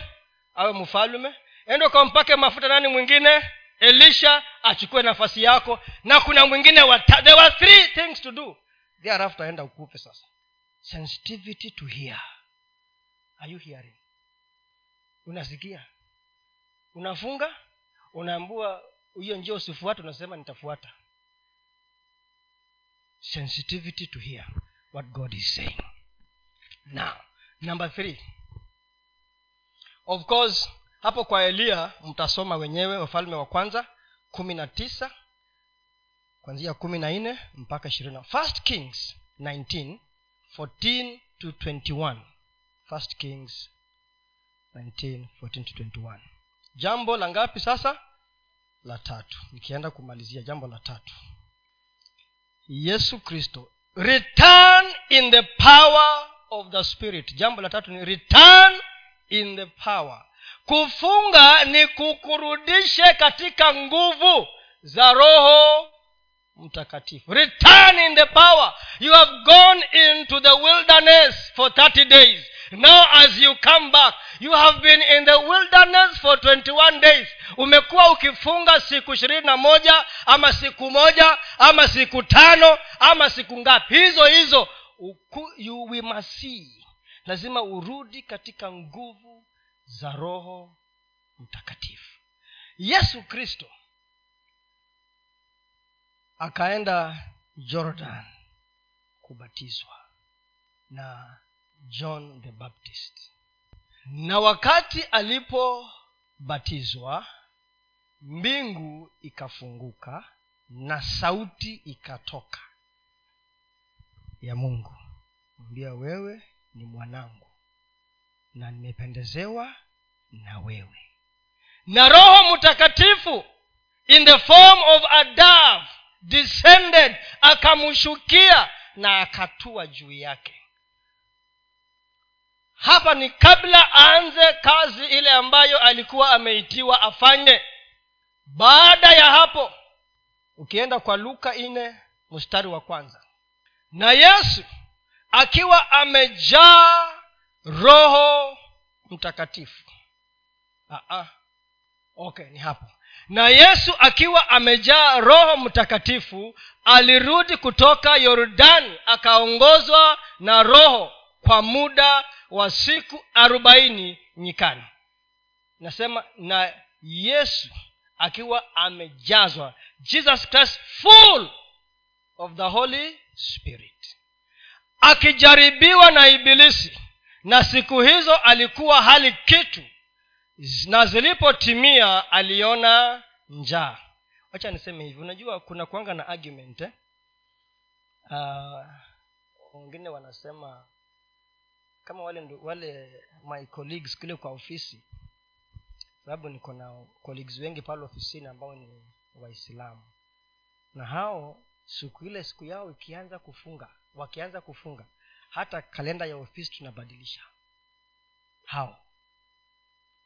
awe mfalume. Enda ukampake mafuta nani mwingine elisha achukue nafasi yako na kuna mwingine wata, there were three things to do. Thereafter enda ukupe sasa. Sensitivity to hear. Are you hearing? Unasikia? Unafunga? Unaambua hiyo njia usifuata unasema nitafuata. Sensitivity to hear what god is saying. Now number three. Of course hapo kwa eliya mtasoma wenyewe wafalme wa kwanza kumi na tisa kwanzia kumi na nne mpaka ishirini first kings 19 14 to 21 first kings 19 14 to 21 jambo la ngapi sasa? La tatu. Nikienda kumalizia jambo la tatu. Yesu kristo return in the power of the spirit. Jambo la tatu ni return in the power kufunga ni kukurudishe katika nguvu za roho mtakatifu. Return in the power. You have gone into the wilderness for 30 days. Now as you come back you have been in the wilderness for 21 days. Umekuwa ukifunga siku ishirini na moja ama siku moja ama siku tano ama siku ngapi. Hizo hizo. Uku, you, we must see. Lazima urudi katika nguvu za roho mtakatifu. Yesu kristo akaenda jordan kubatizwa na john the baptist. Na wakati alipobatizwa mbingu ikafunguka na sauti ikatoka ya mungu. Mwambia wewe ni mwanangu na nimependezewa na wewe. Na roho mtakatifu in the form of a dove descended akamshukia na akatua juu yake. Hapa ni kabla aanze kazi ile ambayo alikuwa ameitiwa afanye. Baada ya hapo ukienda kwa luka ine mstari wa kwanza. Na yesu akiwa amejaa roho mtakatifu Aa, okay ni hapo. Na yesu akiwa amejaa roho mtakatifu alirudi kutoka yordani akaongozwa na roho kwa muda wa siku arobaini nyikani. Nasema na yesu akiwa amejazwa. Jesus christ full of the holy spirit. Akijaribiwa na ibilisi na siku hizo alikuwa hali kitu na zilipotimia aliona njaa. Wacha niseme hivi unajua kuna kuanga na argument eh? uh, wengine wanasema kama wale wale my colleagues kule kwa ofisi sababu niko na colleagues wengi pale ofisini ambao ni waislamu. Na hao siku ile siku yao ikianza kufunga wakianza kufunga hata kalenda ya ofisi tunabadilisha. Hao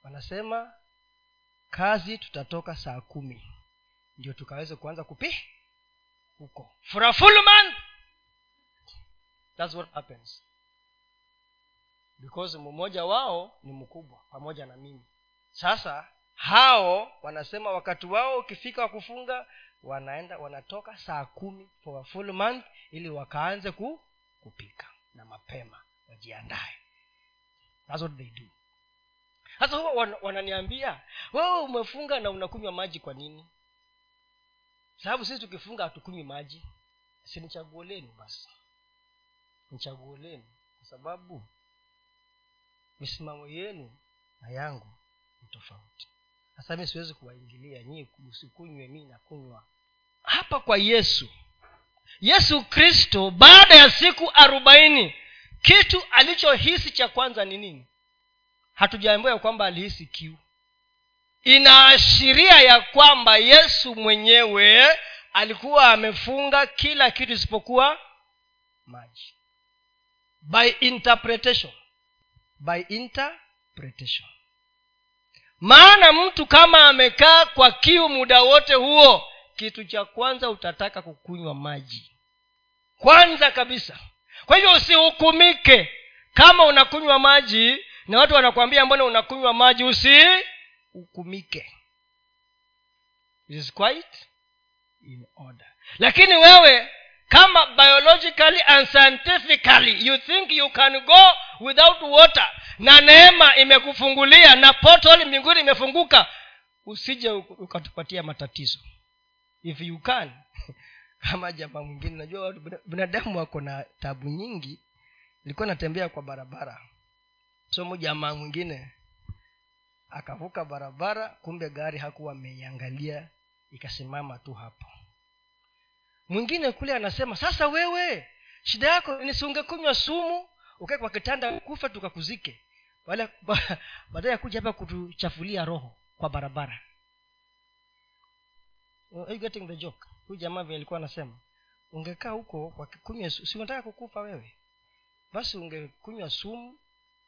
wanasema kazi tutatoka saa kumi ndio tukaweze kuanza kupi huko. For a full month! That's what happens. Because mmoja wao ni mkubwa pamoja na mimi. Sasa hao wanasema wakati wao ukifika wa kufunga wanaenda wanatoka saa kumi for a full month ili wakaanze ku, kupika na mapema wajiandae. That's what they do sasa huwa wan, wananiambia wewe umefunga na unakunywa maji kwa nini? Sababu sisi tukifunga hatukunywi maji. Si nichaguo lenu basi. Nichaguo lenu kwa sababu misimamo yenu na yangu ni tofauti. Sasa mi siwezi kuwaingilia nyii usikunywe mi nakunywa. Hapa kwa yesu. Yesu kristo baada ya siku arobaini kitu alichohisi cha kwanza ni nini hatujaambiwa ya kwamba alihisi kiu. Inaashiria ya kwamba yesu mwenyewe alikuwa amefunga kila kitu isipokuwa maji. By interpretation. By interpretation. Maana mtu kama amekaa kwa kiu muda wote huo kitu cha kwanza utataka kukunywa maji. Kwanza kabisa. Kwa hivyo usihukumike. Kama unakunywa maji na watu wanakwambia mbona unakunywa maji usihukumike it is quite in order. Lakini wewe kama biologically and scientifically you think you can go without water na neema imekufungulia na portal mbinguni imefunguka usije ukatupatia matatizo. If you can kama jamaa mwingine najua watu binadamu wako na tabu nyingi. Ilikuwa natembea kwa barabara somo jamaa mwingine akavuka barabara kumbe gari hakuwa ameiangalia ikasimama tu hapo. Mwingine kule anasema sasa wewe shida yako nisiungekunywa sumu ukae kwa kitanda kufa tukakuzike. Wala baadaye ya kuja hapa kutuchafulia roho kwa barabara. Are you getting the joke? Huyu jamaa vile alikuwa anasema ungekaa huko kunywa si unataka kukufa wewe basi ungekunywa sumu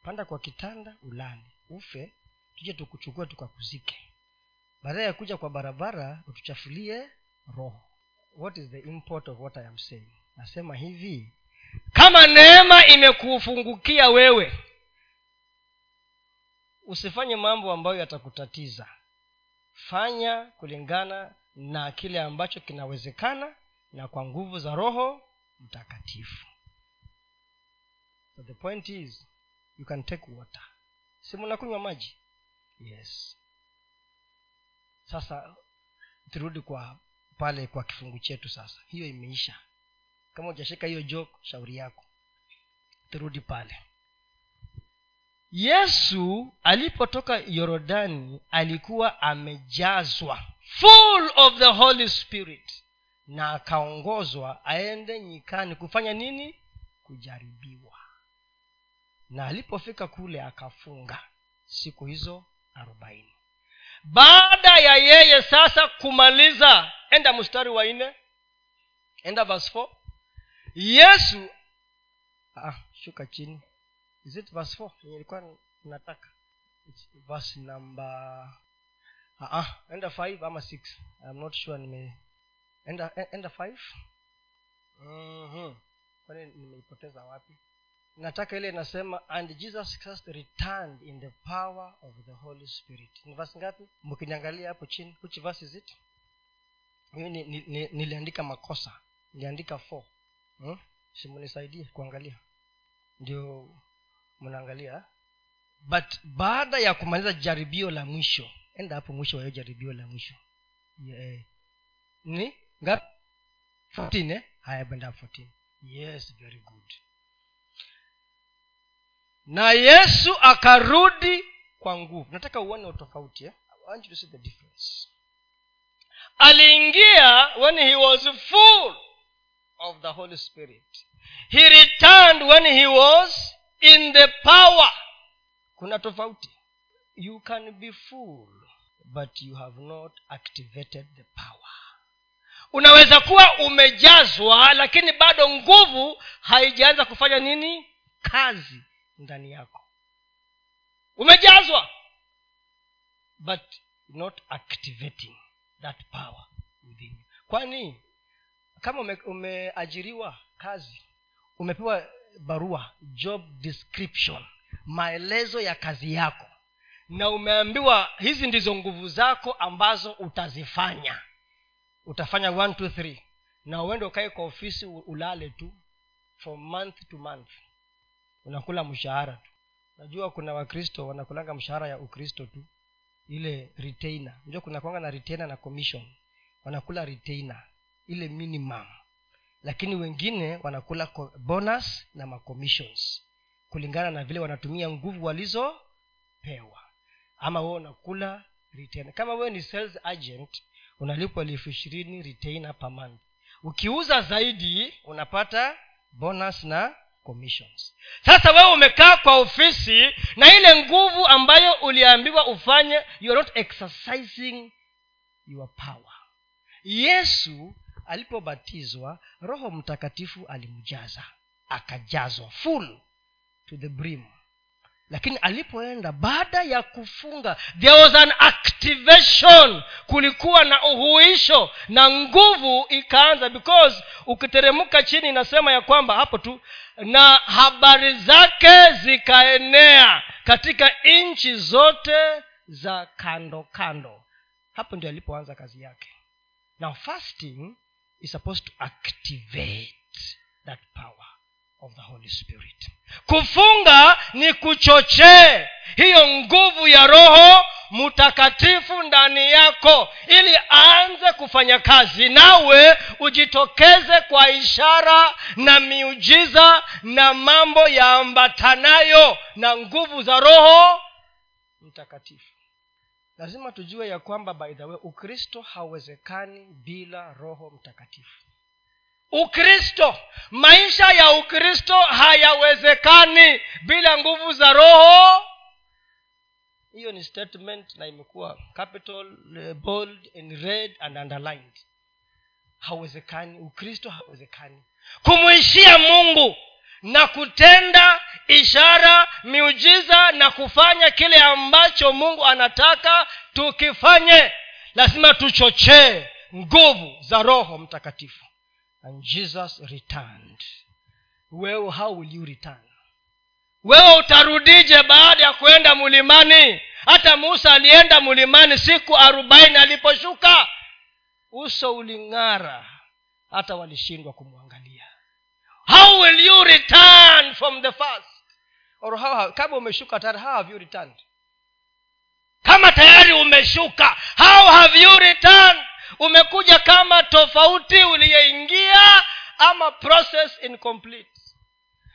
panda kwa kitanda ulale. Ufe tuje tukuchukua tukakuzike. Baadaye ya kuja kwa barabara utuchafulie roho. What is the import of what i am saying? Nasema hivi kama neema imekufungukia wewe usifanye mambo ambayo yatakutatiza. Fanya kulingana na kile ambacho kinawezekana na kwa nguvu za roho mtakatifu. So the point is you can take water. Si mnakunywa maji? Yes. Sasa turudi kwa pale kwa kifungu chetu sasa. Hiyo imeisha. Kama ujashika hiyo joke shauri yako. Turudi pale. Yesu alipotoka yorodani alikuwa amejazwa. Full of the holy spirit. Na akaongozwa aende nyikani kufanya nini? Kujaribiwa na alipofika kule akafunga siku hizo arobaini. Baada ya yeye sasa kumaliza enda mstari wa nne. Enda verse four. Yesu ah, shuka chini. Is it verse four? Ilikuwa nataka. Verse number ah, ah, enda five ama six? I'm not sure nime enda enda five. Mm-hmm. kwani nimeipoteza wapi nataka ile inasema and jesus christ returned in the power of the holy spirit. Ni vasi ngapi? Mkiniangalia hapo chini which verse is it? Mimi ni, ni, ni, niliandika makosa niliandika four. Hmm? simunisaidie kuangalia? Ndio mnaangalia but baada ya kumaliza jaribio la mwisho enda hapo mwisho wa hiyo jaribio la mwisho. Yeah. ni ngapi? 14 eh? haya benda 14 yes very good na yesu akarudi kwa nguvu. Nataka uone utofauti eh? I want you to see the difference. Aliingia when he was full of the holy spirit. He returned when he was in the power. Kuna tofauti. You can be full but you have not activated the power. Unaweza kuwa umejazwa lakini bado nguvu haijaanza kufanya nini? Kazi ndani yako. Umejazwa. But not activating that power within you. Kwani kama ume, umeajiriwa kazi umepewa barua job description maelezo ya kazi yako na umeambiwa hizi ndizo nguvu zako ambazo utazifanya. Utafanya one two three. Na uende ukae kwa ofisi ulale tu from month to month unakula mshahara tu. Najua kuna wakristo wanakulanga mshahara ya ukristo tu ile retainer. Unajua kuna kwanga na retainer na commission. Wanakula retainer ile minimum. Lakini wengine wanakula bonus na macommissions kulingana na vile wanatumia nguvu walizopewa. Ama wewe unakula retainer. Kama wewe ni sales agent unalipwa elfu ishirini retainer per month. Ukiuza zaidi unapata bonus na commissions sasa wewe umekaa kwa ofisi na ile nguvu ambayo uliambiwa ufanye you are not exercising your power. Yesu alipobatizwa roho mtakatifu alimjaza akajazwa full to the brim lakini alipoenda baada ya kufunga there was an activation. Kulikuwa na uhuisho na nguvu ikaanza because ukiteremka chini inasema ya kwamba hapo tu na habari zake zikaenea katika nchi zote za kando kando. Hapo ndio alipoanza kazi yake. Now fasting is supposed to activate that power of the holy spirit. Kufunga ni kuchochee hiyo nguvu ya roho mtakatifu ndani yako ili aanze kufanya kazi. Nawe ujitokeze kwa ishara na miujiza na mambo yaambatanayo na nguvu za roho mtakatifu. Lazima tujue ya kwamba by the way ukristo hauwezekani bila roho mtakatifu ukristo maisha ya ukristo hayawezekani bila nguvu za roho. Hiyo ni statement na imekuwa capital bold and red and underlined. Hauwezekani ukristo hauwezekani. Kumwishia mungu na kutenda ishara miujiza na kufanya kile ambacho mungu anataka tukifanye lazima tuchochee nguvu za roho mtakatifu and jesus returned. Wewe how will you return? Wewe utarudije baada ya kwenda mlimani? Hata musa alienda mlimani siku arobaini aliposhuka. Uso uling'ara hata walishindwa kumwangalia. How will you return from the first or how, kama umeshuka tayari how have you returned? Kama tayari umeshuka how have you returned umekuja kama tofauti uliyeingia ama process incomplete.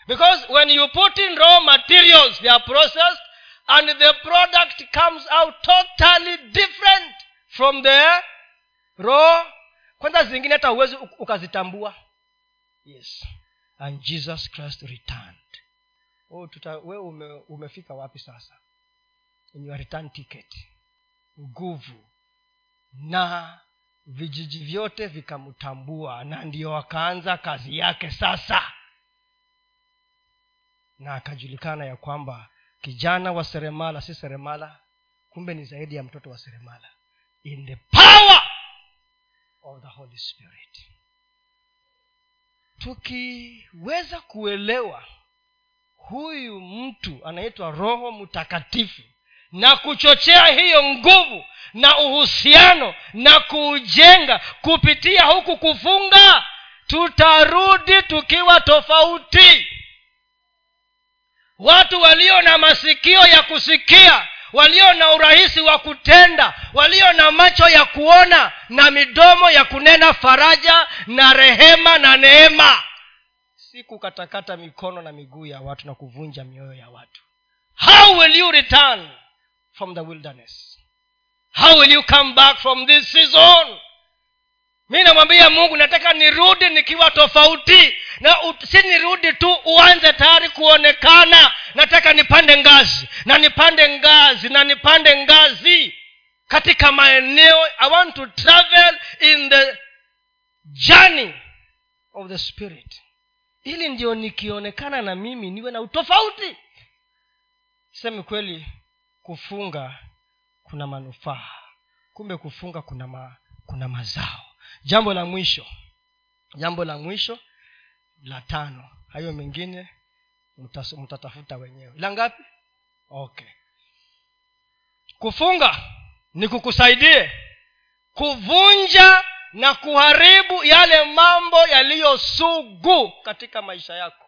Because when you put in raw materials they are processed and the product comes out totally different from the raw. Kwanza zingine hata uwezi ukazitambua. Yes. And jesus christ returned. Oh, tuta, we ume, umefika wapi sasa? In your return ticket. Nguvu. Na vijiji vyote vikamtambua na ndio akaanza kazi yake sasa. Na akajulikana ya kwamba kijana wa seremala si seremala kumbe ni zaidi ya mtoto wa seremala. In the power of the holy spirit. Tukiweza kuelewa huyu mtu anaitwa roho mtakatifu na kuchochea hiyo nguvu na uhusiano na kuujenga. Kupitia huku kufunga tutarudi tukiwa tofauti. Watu walio na masikio ya kusikia walio na urahisi wa kutenda walio na macho ya kuona na midomo ya kunena faraja na rehema na neema. Si kukatakata mikono na miguu ya watu na kuvunja mioyo ya watu. How will you return from the wilderness. How will you come back from this season? Mi namwambia mungu nataka nirudi nikiwa tofauti na si nirudi tu uanze tayari kuonekana. Nataka nipande ngazi na nipande ngazi na nipande ngazi katika maeneo. I want to travel in the journey of the spirit. Ili ndio nikionekana na mimi niwe na utofauti. Semi kweli kufunga kuna manufaa. Kumbe kufunga kuna ma, kuna mazao. Jambo la mwisho jambo la mwisho la tano. Hayo mengine mtatafuta wenyewe. La ngapi? Okay. Kufunga ni kukusaidie kuvunja na kuharibu yale mambo yaliyosugu katika maisha yako.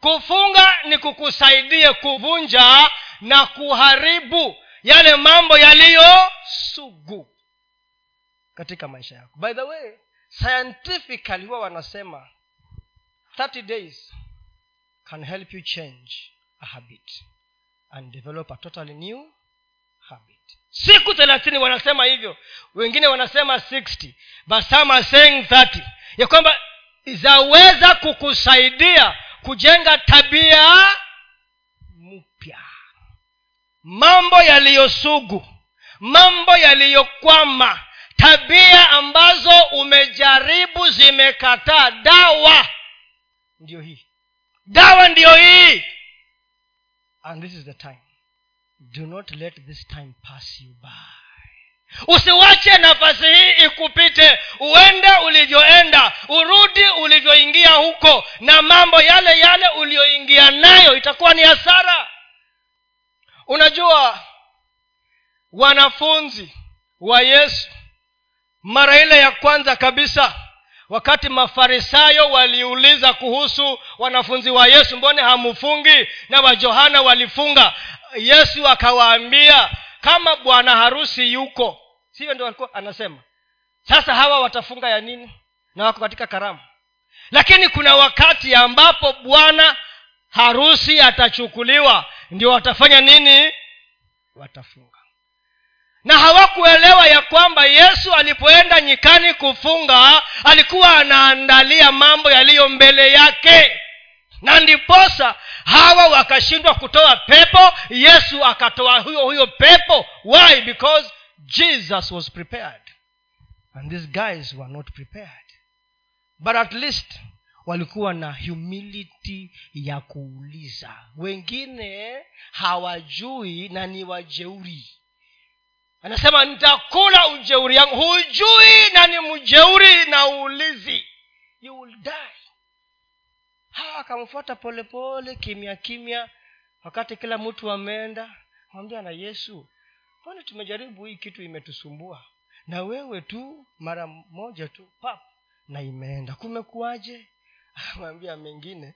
Kufunga ni kukusaidie kuvunja na kuharibu yale mambo yaliyosugu katika maisha yako. By the way scientifically huwa wanasema 30 days can help you change a habit and develop a totally new habit. Siku thelathini wanasema hivyo wengine wanasema 60 but some are saying 30 ya kwamba zaweza kukusaidia kujenga tabia mambo yaliyosugu mambo yaliyokwama tabia ambazo umejaribu zimekataa dawa. Ndiyo hii. Dawa ndiyo hii. And this is the time. Do not let this time pass you by. Usiwache nafasi hii ikupite. Uende ulivyoenda. Urudi ulivyoingia huko. Na mambo yale yale uliyoingia nayo itakuwa ni hasara unajua wanafunzi wa yesu mara ile ya kwanza kabisa wakati mafarisayo waliuliza kuhusu wanafunzi wa yesu mbone hamufungi? Na wajohana walifunga. Yesu akawaambia kama bwana harusi yuko. Sivyo ndio alikuwa anasema? Sasa hawa watafunga ya nini? Na wako katika karamu. Lakini kuna wakati ambapo bwana harusi atachukuliwa ndio watafanya nini? Watafunga. Na hawakuelewa ya kwamba yesu alipoenda nyikani kufunga alikuwa anaandalia mambo yaliyo mbele yake. Na ndiposa hawa wakashindwa kutoa pepo yesu akatoa huyo huyo pepo. Why? Because jesus was prepared. And these guys were not prepared. But at least walikuwa na humility ya kuuliza. Wengine hawajui na ni wajeuri. Anasema nitakula ujeuri yangu. Hujui na ni mjeuri na uulizi. You hawa akamfuata polepole kimya kimya wakati kila mtu ameenda mwambia na yesu kwani tumejaribu hii kitu imetusumbua? Na wewe tu mara moja tu pap na imeenda. Kumekuwaje mwambia mengine.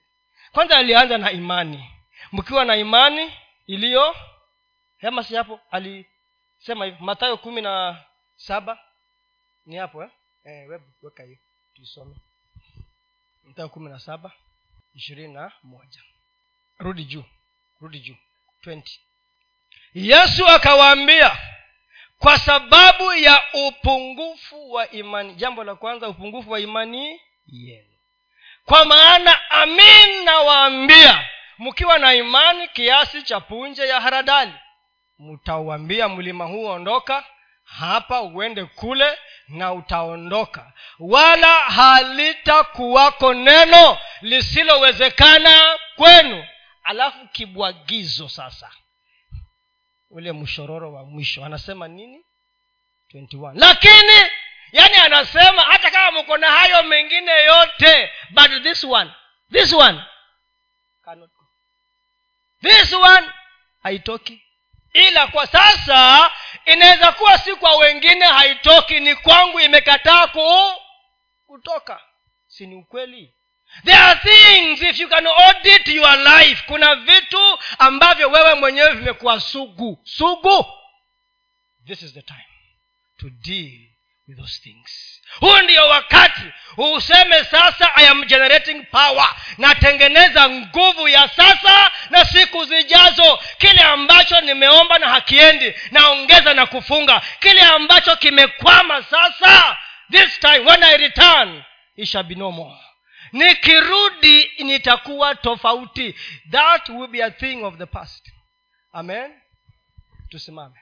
Kwanza alianza na imani. Mkiwa na imani iliyo hema si hapo alisema hivi mathayo kumi na saba. Ni hapo eh? Eh, weka hiyo tuisome. Mathayo kumi na saba ishirini na moja. Rudi juu rudi juu 20 yesu akawaambia kwa sababu ya upungufu wa imani. Jambo la kwanza upungufu wa imani yenu kwa maana amin nawaambia mkiwa na imani kiasi cha punje ya haradali mtauambia mlima huu ondoka hapa uende kule na utaondoka. Wala halitakuwako neno lisilowezekana kwenu. Alafu kibwagizo sasa ule mshororo wa mwisho. Anasema nini? 21 lakini yani anasema hata kama mko na hayo mengine yote but this one this one cannot go. this one haitoki. Ila kwa sasa inaweza kuwa si kwa wengine haitoki. Ni kwangu imekataa ku kutoka. Si ni ukweli? There are things if you can audit your life kuna vitu ambavyo wewe mwenyewe vimekuwa sugu. Sugu. This is the time to deal those things. Huu ndio wakati useme sasa i am generating power. Natengeneza nguvu ya sasa na siku zijazo. Kile ambacho nimeomba na hakiendi naongeza na kufunga. Kile ambacho kimekwama sasa this time when i return it nikirudi nitakuwa tofauti. That will be a thing of the past. Amen. Tusimame